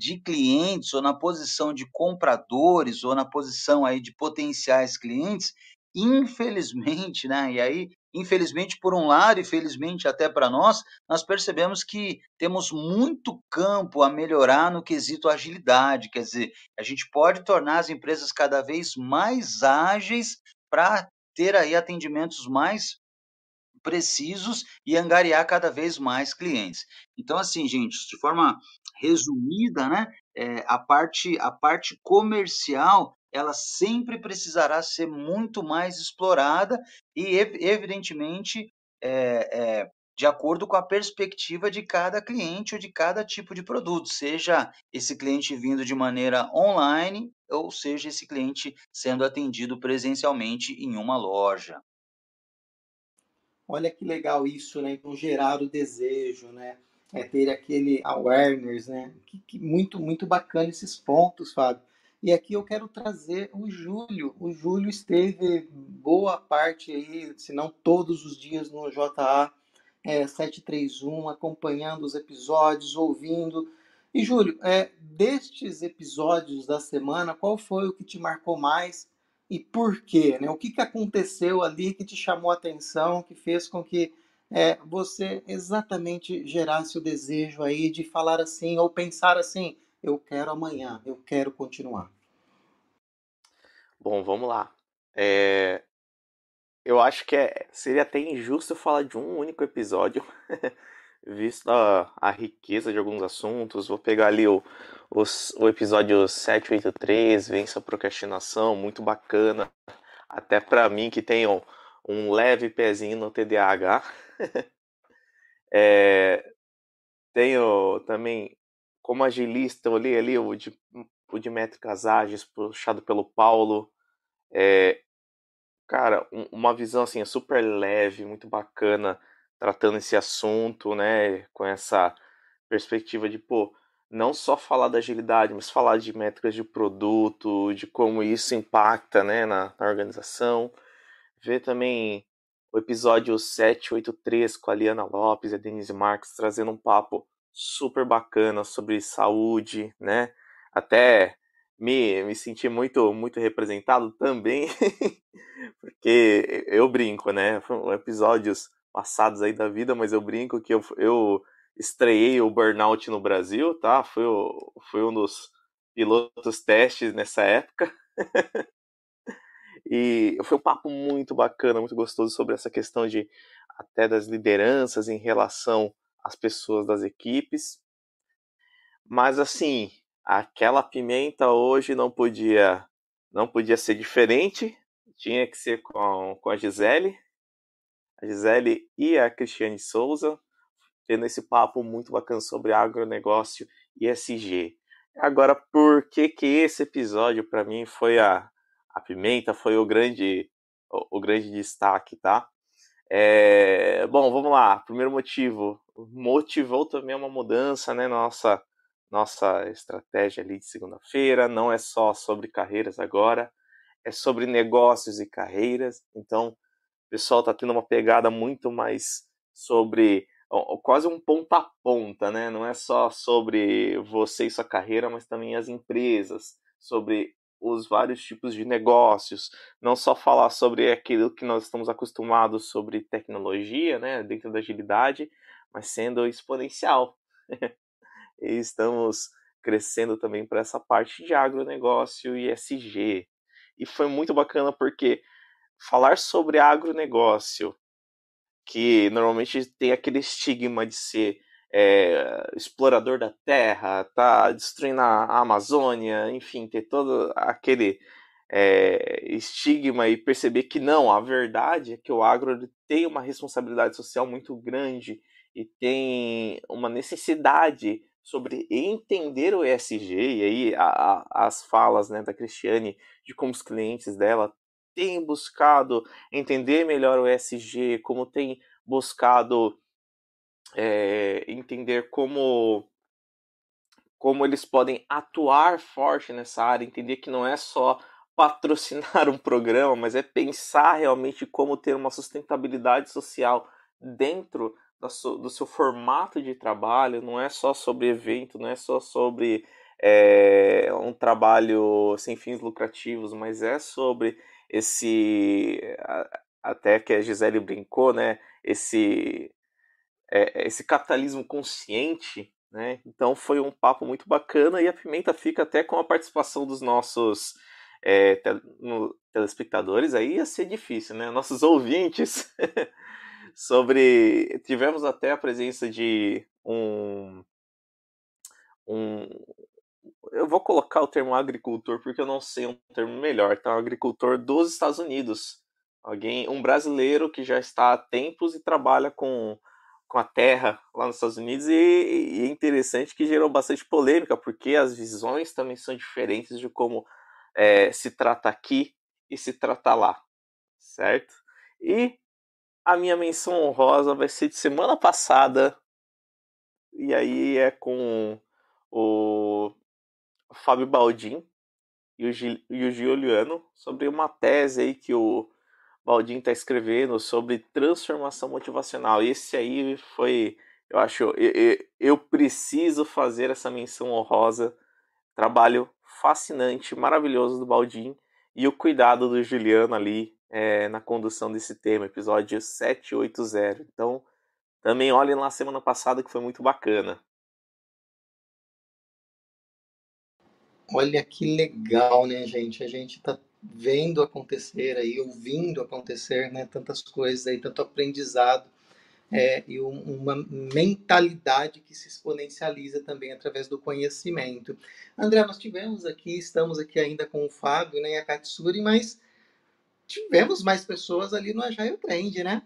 de clientes ou na posição de compradores ou na posição aí de potenciais clientes, infelizmente, né? E aí, infelizmente por um lado e felizmente até para nós, nós percebemos que temos muito campo a melhorar no quesito agilidade, quer dizer, a gente pode tornar as empresas cada vez mais ágeis para ter aí atendimentos mais precisos e angariar cada vez mais clientes. Então, assim, gente, de forma resumida, né, é, a, parte, a parte comercial ela sempre precisará ser muito mais explorada e, evidentemente, é, é, de acordo com a perspectiva de cada cliente ou de cada tipo de produto, seja esse cliente vindo de maneira online ou seja esse cliente sendo atendido presencialmente em uma loja. Olha que legal isso, né? Então, gerar o desejo, né? É ter aquele awareness, né? Que, que, muito, muito bacana esses pontos, Fábio. E aqui eu quero trazer o Júlio. O Júlio esteve boa parte aí, se não todos os dias no JA é, 731, acompanhando os episódios, ouvindo. E Júlio, é, destes episódios da semana, qual foi o que te marcou mais? e por quê? Né? O que, que aconteceu ali que te chamou a atenção, que fez com que é, você exatamente gerasse o desejo aí de falar assim ou pensar assim: eu quero amanhã, eu quero continuar? Bom, vamos lá. É... Eu acho que é... seria até injusto falar de um único episódio, visto a, a riqueza de alguns assuntos. Vou pegar ali o, os, o episódio 783, Vença a Procrastinação, muito bacana. Até para mim que tenho um leve pezinho no TDAH. é, tenho também, como agilista, eu li ali o de, o de métricas ágeis, puxado pelo Paulo. É, cara, um, uma visão assim, super leve, muito bacana, tratando esse assunto, né, com essa perspectiva de, pô, não só falar da agilidade, mas falar de métricas de produto, de como isso impacta né, na, na organização. Ver também o episódio 783 com a Liana Lopes e a Denise Marques trazendo um papo super bacana sobre saúde, né? Até me, me senti muito, muito representado também, porque eu brinco, né? Foram episódios passados aí da vida, mas eu brinco que eu, eu estreiei o Burnout no Brasil, tá? Fui, o, fui um dos pilotos testes nessa época. e foi um papo muito bacana, muito gostoso sobre essa questão de até das lideranças em relação às pessoas das equipes. Mas assim, aquela pimenta hoje não podia não podia ser diferente, tinha que ser com, com a Gisele, a Gisele e a Cristiane Souza, tendo esse papo muito bacana sobre agronegócio e SG. Agora, por que que esse episódio para mim foi a, a pimenta, foi o grande o, o grande destaque, tá? É, bom, vamos lá. Primeiro motivo, motivou também uma mudança, né? Nossa nossa estratégia ali de segunda-feira não é só sobre carreiras agora, é sobre negócios e carreiras. Então, o pessoal está tendo uma pegada muito mais sobre quase um ponta a ponta, né? Não é só sobre você e sua carreira, mas também as empresas, sobre os vários tipos de negócios, não só falar sobre aquilo que nós estamos acostumados sobre tecnologia, né, dentro da agilidade, mas sendo exponencial. e estamos crescendo também para essa parte de agronegócio e SG. E foi muito bacana porque falar sobre agronegócio que normalmente tem aquele estigma de ser é, explorador da terra, tá destruindo a Amazônia, enfim, ter todo aquele é, estigma e perceber que não, a verdade é que o agro tem uma responsabilidade social muito grande e tem uma necessidade sobre entender o ESG, e aí a, a, as falas né, da Cristiane de como os clientes dela têm buscado entender melhor o ESG, como tem buscado é, entender como como eles podem atuar forte nessa área, entender que não é só patrocinar um programa, mas é pensar realmente como ter uma sustentabilidade social dentro do seu formato de trabalho, não é só sobre evento, não é só sobre é, um trabalho sem fins lucrativos, mas é sobre esse até que a Gisele brincou, né? Esse é, esse capitalismo consciente, né? Então foi um papo muito bacana e a Pimenta fica até com a participação dos nossos é, telespectadores, aí ia ser difícil, né? Nossos ouvintes sobre. Tivemos até a presença de um. um eu vou colocar o termo agricultor porque eu não sei um termo melhor, tá? Um agricultor dos Estados Unidos. Alguém, um brasileiro que já está há tempos e trabalha com, com a terra lá nos Estados Unidos e, e é interessante que gerou bastante polêmica porque as visões também são diferentes de como é, se trata aqui e se trata lá, certo? E a minha menção honrosa vai ser de semana passada, e aí é com o Fábio Baldin e o, e o Giuliano sobre uma tese aí que o Baldin está escrevendo sobre transformação motivacional. Esse aí foi, eu acho, eu, eu preciso fazer essa menção honrosa. Trabalho fascinante, maravilhoso do Baldin e o cuidado do Juliano ali é, na condução desse tema, episódio 780. Então, também olhem lá semana passada que foi muito bacana. Olha que legal, né, gente? A gente tá vendo acontecer aí, ouvindo acontecer, né? Tantas coisas aí, tanto aprendizado é, e um, uma mentalidade que se exponencializa também através do conhecimento. André, nós tivemos aqui, estamos aqui ainda com o Fábio né, e a Katsuri, mas tivemos mais pessoas ali no Agile Trend, né?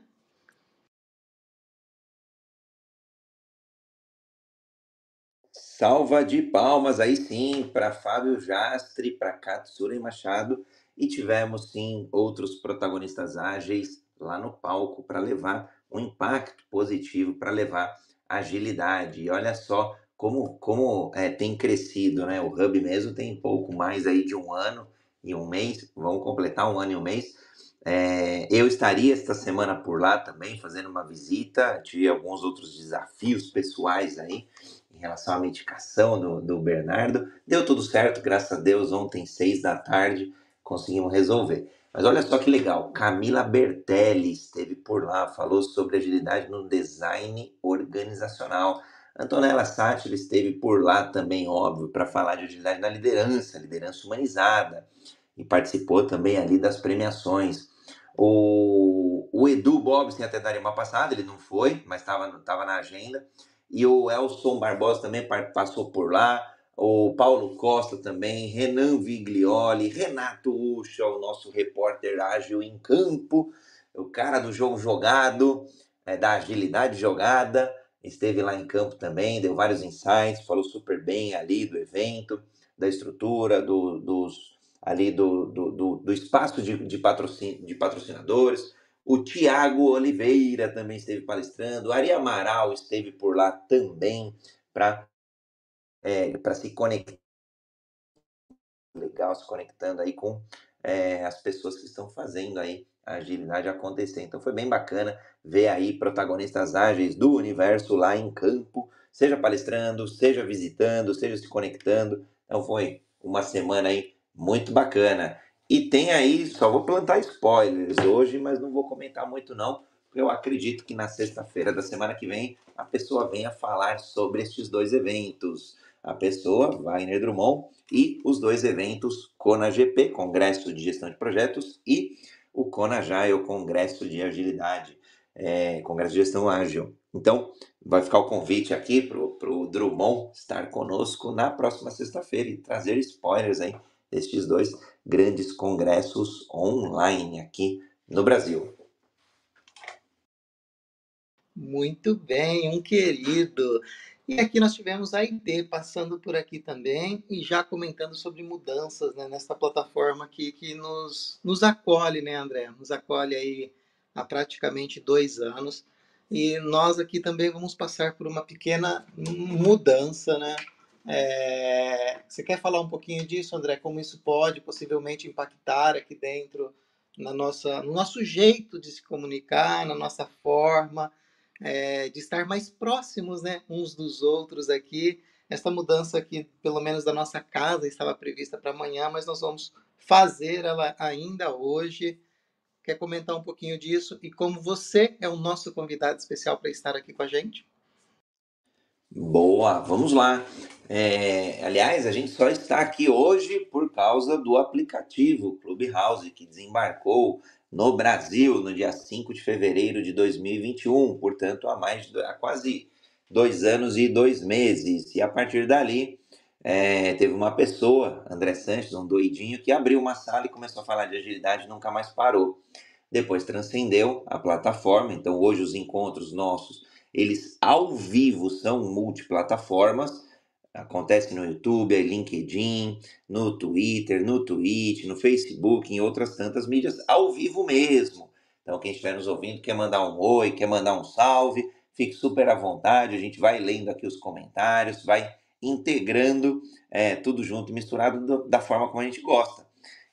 Salva de palmas aí sim para Fábio Jastre, para Katsuri Machado e tivemos sim outros protagonistas ágeis lá no palco para levar um impacto positivo para levar agilidade. E olha só como, como é, tem crescido, né? O Hub mesmo tem pouco mais aí de um ano e um mês, vamos completar um ano e um mês. É, eu estaria esta semana por lá também, fazendo uma visita, tive alguns outros desafios pessoais aí em relação à medicação do, do Bernardo. Deu tudo certo, graças a Deus, ontem, seis da tarde, conseguimos resolver. Mas olha só que legal, Camila Bertelli esteve por lá, falou sobre agilidade no design organizacional. Antonella Sátira esteve por lá também, óbvio, para falar de agilidade na liderança, liderança humanizada, e participou também ali das premiações. O, o Edu Bobson até daria uma passada, ele não foi, mas estava tava na agenda. E o Elson Barbosa também passou por lá o Paulo Costa também, Renan Viglioli, Renato Ucha, o nosso repórter ágil em campo, o cara do jogo jogado, é, da agilidade jogada, esteve lá em campo também, deu vários insights, falou super bem ali do evento, da estrutura, do, dos, ali do, do, do, do espaço de, de, patrocin, de patrocinadores. O Tiago Oliveira também esteve palestrando, Ari Amaral esteve por lá também para é, para se conectar legal, se conectando aí com é, as pessoas que estão fazendo aí a agilidade acontecer. Então foi bem bacana ver aí protagonistas ágeis do universo lá em campo, seja palestrando, seja visitando, seja se conectando. Então foi uma semana aí muito bacana. E tem aí, só vou plantar spoilers hoje, mas não vou comentar muito não, eu acredito que na sexta-feira da semana que vem a pessoa venha falar sobre estes dois eventos a pessoa, Wagner Drummond, e os dois eventos CONAGP, Congresso de Gestão de Projetos, e o CONAJAI, o Congresso de Agilidade. é, Congresso de Gestão Ágil. Então, vai ficar o convite aqui para o Drummond estar conosco na próxima sexta-feira e trazer spoilers aí destes dois grandes congressos online aqui no Brasil. Muito bem, um querido. E aqui nós tivemos a ID passando por aqui também e já comentando sobre mudanças né, nessa plataforma aqui que nos, nos acolhe, né, André? Nos acolhe aí há praticamente dois anos. E nós aqui também vamos passar por uma pequena mudança, né? É... Você quer falar um pouquinho disso, André? Como isso pode possivelmente impactar aqui dentro na nossa, no nosso jeito de se comunicar, na nossa forma, é, de estar mais próximos né, uns dos outros aqui. Essa mudança aqui, pelo menos da nossa casa, estava prevista para amanhã, mas nós vamos fazer ela ainda hoje. Quer comentar um pouquinho disso e como você é o nosso convidado especial para estar aqui com a gente? Boa, vamos lá. É, aliás, a gente só está aqui hoje por causa do aplicativo Clubhouse, que desembarcou no Brasil no dia 5 de fevereiro de 2021, portanto, há mais há quase dois anos e dois meses. E a partir dali, é, teve uma pessoa, André Sanches, um doidinho, que abriu uma sala e começou a falar de agilidade e nunca mais parou. Depois transcendeu a plataforma, então hoje os encontros nossos, eles ao vivo são multiplataformas, Acontece no YouTube, LinkedIn, no Twitter, no Twitch, no Facebook, em outras tantas mídias, ao vivo mesmo. Então, quem estiver nos ouvindo, quer mandar um oi, quer mandar um salve, fique super à vontade. A gente vai lendo aqui os comentários, vai integrando é, tudo junto, misturado do, da forma como a gente gosta.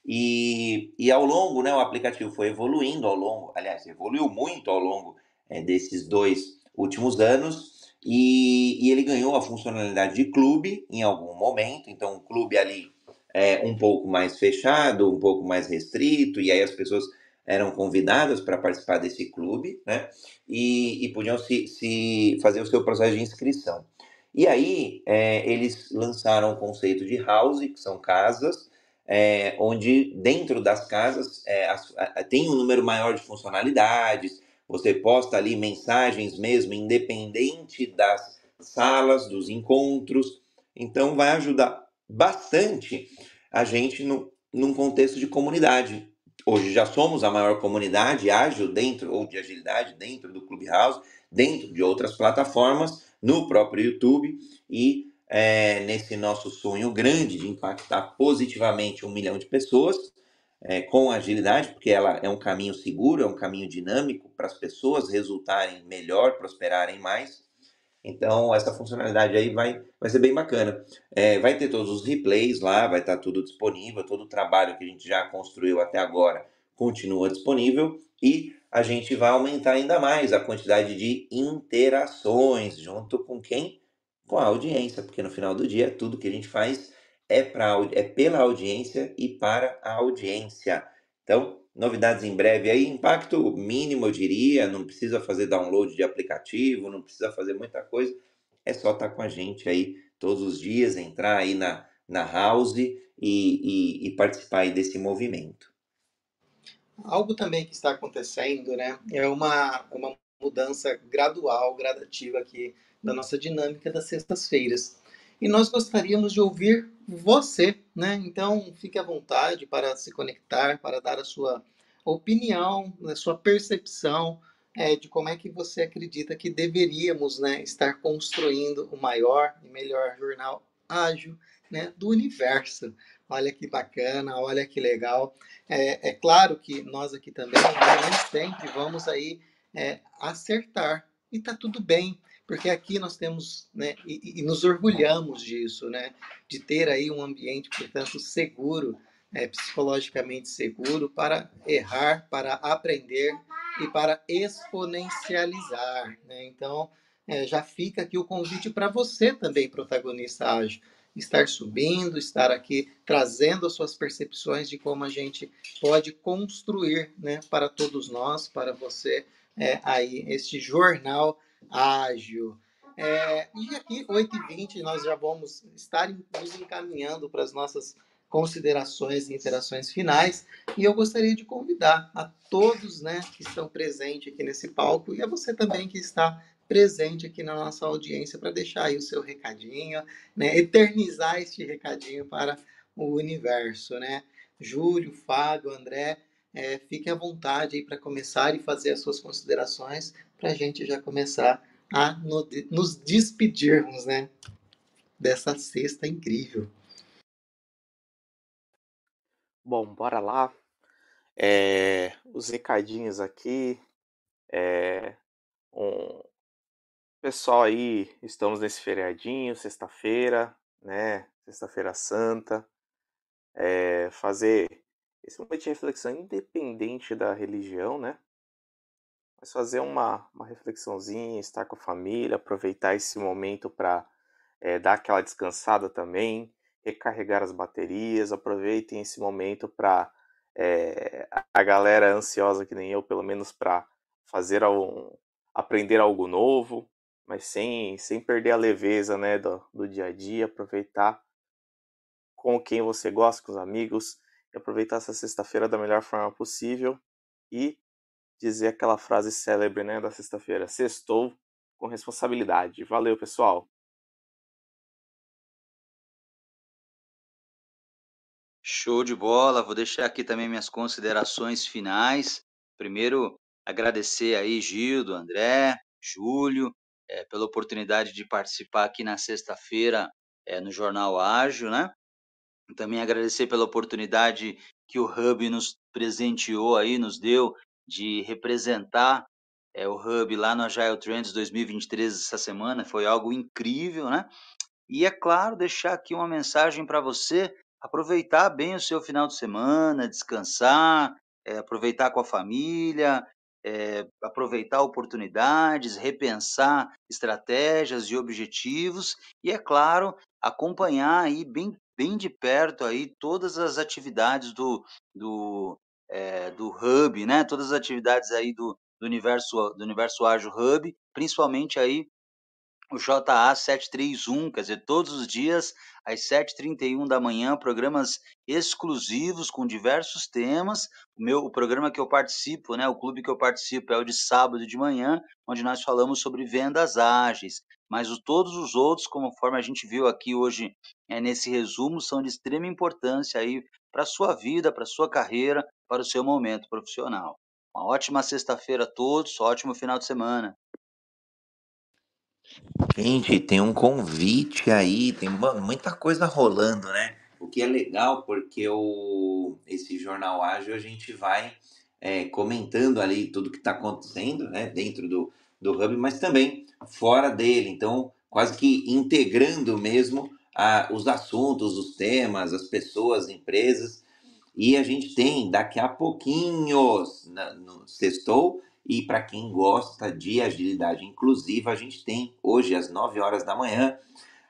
E, e ao longo, né, o aplicativo foi evoluindo ao longo, aliás, evoluiu muito ao longo é, desses dois últimos anos. E, e, ele ganhou a funcionalidade de clube em algum momento, então um clube ali é um pouco mais fechado, um pouco mais restrito, e aí as pessoas eram convidadas para participar desse clube, né? E, e podiam se, se, fazer o seu processo de inscrição. E aí é, eles lançaram o conceito de house, que são casas, é, onde dentro das casas é, as, tem um número maior de funcionalidades, você posta ali mensagens mesmo, independente das salas, dos encontros. Então, vai ajudar bastante a gente no, num contexto de comunidade. Hoje já somos a maior comunidade ágil dentro, ou de agilidade dentro do Clubhouse, dentro de outras plataformas, no próprio YouTube e é, nesse nosso sonho grande de impactar positivamente um milhão de pessoas, é, com agilidade, porque ela é um caminho seguro, é um caminho dinâmico para as pessoas resultarem melhor, prosperarem mais. Então, essa funcionalidade aí vai, vai ser bem bacana. É, vai ter todos os replays lá, vai estar tá tudo disponível, todo o trabalho que a gente já construiu até agora continua disponível e a gente vai aumentar ainda mais a quantidade de interações junto com quem? Com a audiência, porque no final do dia tudo que a gente faz é, pra, é pela audiência e para a audiência. Então, novidades em breve aí, impacto mínimo, eu diria, não precisa fazer download de aplicativo, não precisa fazer muita coisa, é só estar tá com a gente aí todos os dias, entrar aí na, na house e, e, e participar aí desse movimento. Algo também que está acontecendo, né, é uma, uma mudança gradual, gradativa aqui da nossa dinâmica das sextas-feiras e nós gostaríamos de ouvir você, né? Então, fique à vontade para se conectar, para dar a sua opinião, a sua percepção é, de como é que você acredita que deveríamos né, estar construindo o maior e melhor jornal ágil né, do universo. Olha que bacana, olha que legal. É, é claro que nós aqui também, né, nem sempre vamos aí é, acertar. E tá tudo bem porque aqui nós temos, né, e, e, nos orgulhamos disso, né, de ter aí um ambiente, portanto, seguro, é, psicologicamente seguro para errar, para aprender e para exponencializar, né? Então, é, já fica aqui o convite para você também, protagonista ágil, estar subindo, estar aqui trazendo as suas percepções de como a gente pode construir, né, para todos nós, para você, é, aí, este jornal ágil. É, e aqui, 8h20, nós já vamos estar nos encaminhando para as nossas considerações e interações finais. E eu gostaria de convidar a todos né, que estão presentes aqui nesse palco e a você também que está presente aqui na nossa audiência para deixar aí o seu recadinho, né, eternizar este recadinho para o universo, né? Júlio, Fábio, André, é, fiquem à vontade aí para começar e fazer as suas considerações para a gente já começar a no, nos despedirmos, né? Dessa sexta incrível. Bom, bora lá. É, os recadinhos aqui. É, um, pessoal aí, estamos nesse feriadinho, sexta-feira, né? Sexta-feira Santa. É, fazer esse momento de reflexão independente da religião, né? Mas fazer uma, uma reflexãozinha, estar com a família, aproveitar esse momento para é, dar aquela descansada também, recarregar as baterias, aproveitem esse momento para é, a galera ansiosa que nem eu, pelo menos para fazer um, aprender algo novo, mas sem, sem perder a leveza né, do, do dia a dia, aproveitar com quem você gosta, com os amigos, e aproveitar essa sexta-feira da melhor forma possível e dizer aquela frase célebre né, da sexta-feira: Sextou com responsabilidade. Valeu, pessoal! Show de bola. Vou deixar aqui também minhas considerações finais. Primeiro, agradecer aí Gildo, André, Júlio, é, pela oportunidade de participar aqui na sexta-feira é, no Jornal Ágil, né? Também agradecer pela oportunidade que o Hub nos presenteou aí, nos deu de representar é, o Hub lá no Agile Trends 2023 essa semana. Foi algo incrível, né? E é claro, deixar aqui uma mensagem para você aproveitar bem o seu final de semana, descansar, é, aproveitar com a família, é, aproveitar oportunidades, repensar estratégias e objetivos e, é claro, acompanhar aí bem, bem de perto aí todas as atividades do, do, é, do Hub, né? Todas as atividades aí do, do universo do universo Ágil Hub, principalmente aí o JA 731, quer dizer, todos os dias às 7h31 da manhã, programas exclusivos com diversos temas. O meu o programa que eu participo, né, o clube que eu participo é o de sábado de manhã, onde nós falamos sobre vendas ágeis. Mas o, todos os outros, conforme a gente viu aqui hoje é, nesse resumo, são de extrema importância aí para a sua vida, para a sua carreira, para o seu momento profissional. Uma ótima sexta-feira a todos, ótimo final de semana. Gente, tem um convite aí, tem muita coisa rolando, né? O que é legal porque o, esse Jornal Ágil a gente vai é, comentando ali tudo que está acontecendo, né? Dentro do, do Hub, mas também fora dele. Então, quase que integrando mesmo a, os assuntos, os temas, as pessoas, empresas. E a gente tem daqui a pouquinho, na, no Sextou, e para quem gosta de agilidade inclusiva, a gente tem hoje às 9 horas da manhã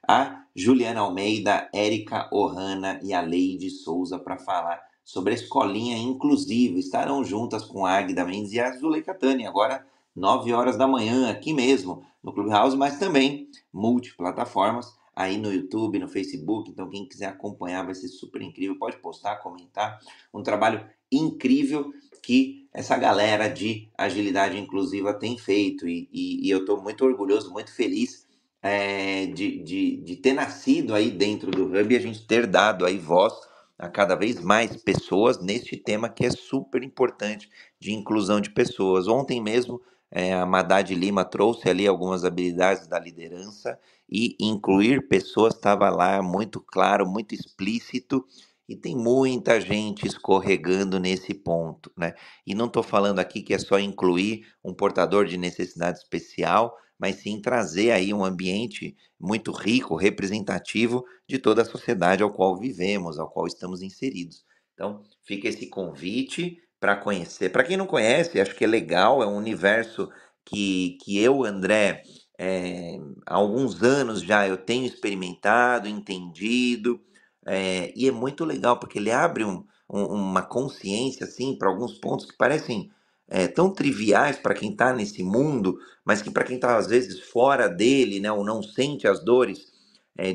a Juliana Almeida, Érica Ohana e a Leide Souza para falar sobre a escolinha inclusiva. Estarão juntas com a Agda Mendes e a Zuleika Tani, agora 9 horas da manhã, aqui mesmo no Clubhouse, mas também multiplataformas aí no YouTube, no Facebook. Então, quem quiser acompanhar vai ser super incrível. Pode postar, comentar. Um trabalho incrível que essa galera de agilidade inclusiva tem feito. E, e, e eu estou muito orgulhoso, muito feliz é, de, de, de ter nascido aí dentro do Hub e a gente ter dado aí voz a cada vez mais pessoas neste tema que é super importante de inclusão de pessoas. Ontem mesmo é, a Madad Lima trouxe ali algumas habilidades da liderança e incluir pessoas estava lá muito claro, muito explícito e tem muita gente escorregando nesse ponto, né? E não estou falando aqui que é só incluir um portador de necessidade especial, mas sim trazer aí um ambiente muito rico, representativo de toda a sociedade ao qual vivemos, ao qual estamos inseridos. Então, fica esse convite para conhecer. Para quem não conhece, acho que é legal, é um universo que, que eu, André, é, há alguns anos já eu tenho experimentado, entendido, é, e é muito legal, porque ele abre um, um, uma consciência, assim, para alguns pontos que parecem é, tão triviais para quem está nesse mundo, mas que para quem está, às vezes, fora dele, né, ou não sente as dores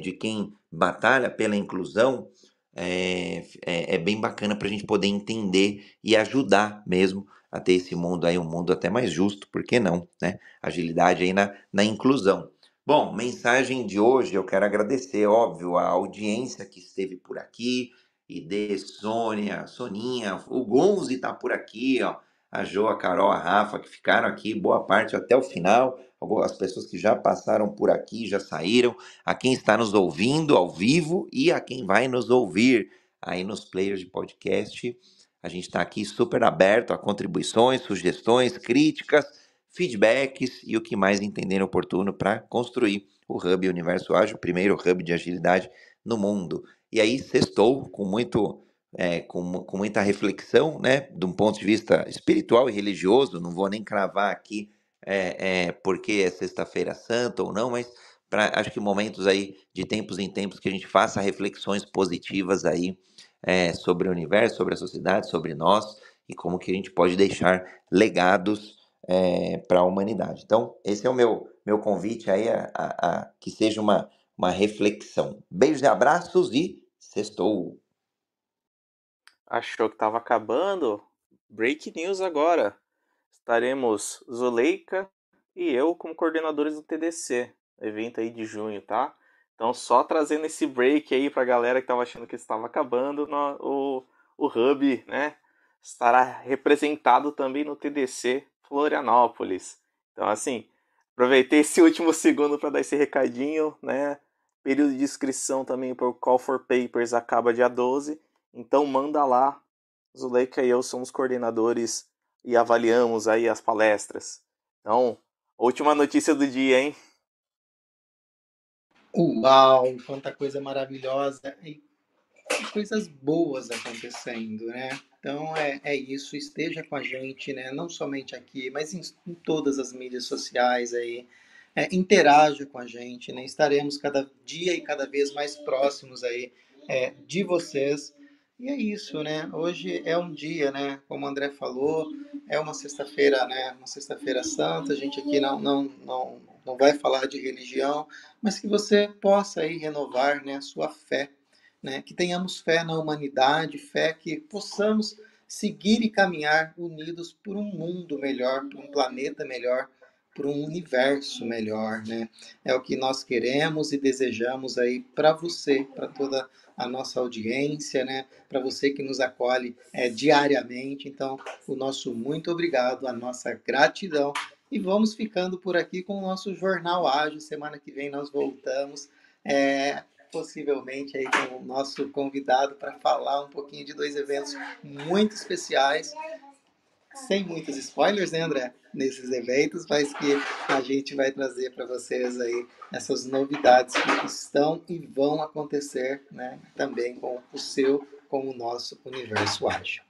de quem batalha pela inclusão, é, é, é bem bacana para a gente poder entender e ajudar mesmo a ter esse mundo aí, um mundo até mais justo, por que não, né? Agilidade aí na, na inclusão. Bom, mensagem de hoje, eu quero agradecer, óbvio, a audiência que esteve por aqui, Ide, Sônia, Soninha, o Gonzi tá por aqui, ó, a Jo, a Carol, a Rafa, que ficaram aqui boa parte até o final, as pessoas que já passaram por aqui, já saíram, a quem está nos ouvindo ao vivo e a quem vai nos ouvir aí nos players de podcast. A gente está aqui super aberto a contribuições, sugestões, críticas, feedbacks e o que mais entenderem oportuno para construir o Hub Universo Ágil, o primeiro hub de agilidade no mundo. E aí, sextou com muito é, com, com muita reflexão, né, de um ponto de vista espiritual e religioso, não vou nem cravar aqui é, é, porque é sexta-feira santa ou não, mas pra, acho que momentos aí, de tempos em tempos, que a gente faça reflexões positivas aí é, sobre o universo, sobre a sociedade, sobre nós e como que a gente pode deixar legados é, para a humanidade. Então, esse é o meu, meu convite aí a, a, a que seja uma, uma reflexão. Beijos e abraços e sextou! Achou que estava acabando? Break news agora. Estaremos Zuleika e eu como coordenadores do TDC, evento aí de junho, tá? Então, só trazendo esse break aí para a galera que estava achando que estava acabando, no, o, o Hub, né? Estará representado também no TDC Florianópolis. Então, assim, aproveitei esse último segundo para dar esse recadinho, né? Período de inscrição também para o Call for Papers acaba dia 12. Então manda lá. Zuleika e eu somos coordenadores e avaliamos aí as palestras. Então, última notícia do dia, hein? Uau, quanta coisa maravilhosa e coisas boas acontecendo, né? Então é, é isso, esteja com a gente, né? Não somente aqui, mas em, em todas as mídias sociais aí. É, interaja com a gente, né? Estaremos cada dia e cada vez mais próximos aí é, de vocês e é isso, né? Hoje é um dia, né? Como o André falou, é uma sexta-feira, né? Uma sexta-feira santa. A gente aqui não, não, não, não vai falar de religião, mas que você possa aí renovar, né? A sua fé, né? Que tenhamos fé na humanidade, fé que possamos seguir e caminhar unidos por um mundo melhor, por um planeta melhor, por um universo melhor, né? É o que nós queremos e desejamos aí para você, para toda a nossa audiência, né? Para você que nos acolhe é, diariamente. Então, o nosso muito obrigado, a nossa gratidão. E vamos ficando por aqui com o nosso Jornal Ágil. Semana que vem nós voltamos, é, possivelmente aí com o nosso convidado para falar um pouquinho de dois eventos muito especiais sem muitos spoilers, né, André? Nesses eventos, mas que a gente vai trazer para vocês aí essas novidades que estão e vão acontecer, né? Também com o seu, com o nosso universo ágil.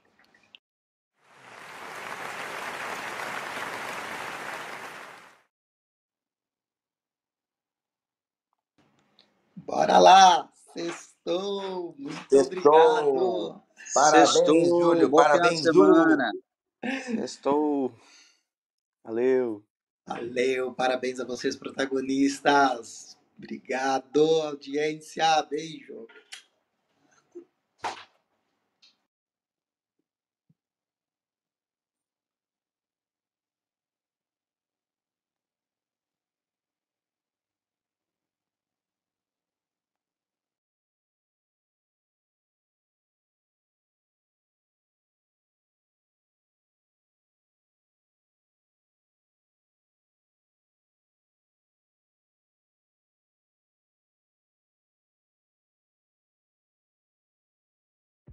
Bora lá! Sextou! Muito Sextou. obrigado! Parabéns, Sextou. Júlio! Boa Parabéns, Júlio! Estou. Valeu. Valeu, parabéns a vocês, protagonistas. Obrigado, audiência. Beijo.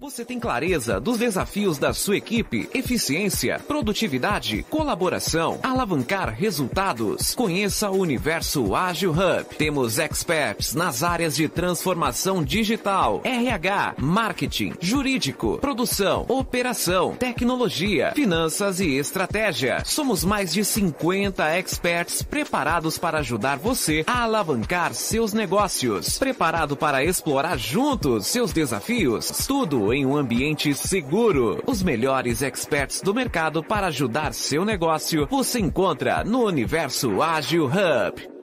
Você tem clareza dos desafios da sua equipe, eficiência, produtividade, colaboração, alavancar resultados. Conheça o Universo Ágil Hub. Temos experts nas áreas de transformação digital, RH, marketing, jurídico, produção, operação, tecnologia, finanças e estratégia. Somos mais de 50 experts preparados para ajudar você a alavancar seus negócios. Preparado para explorar juntos seus desafios? Tudo em um ambiente seguro. Os melhores experts do mercado para ajudar seu negócio você encontra no Universo Ágil Hub.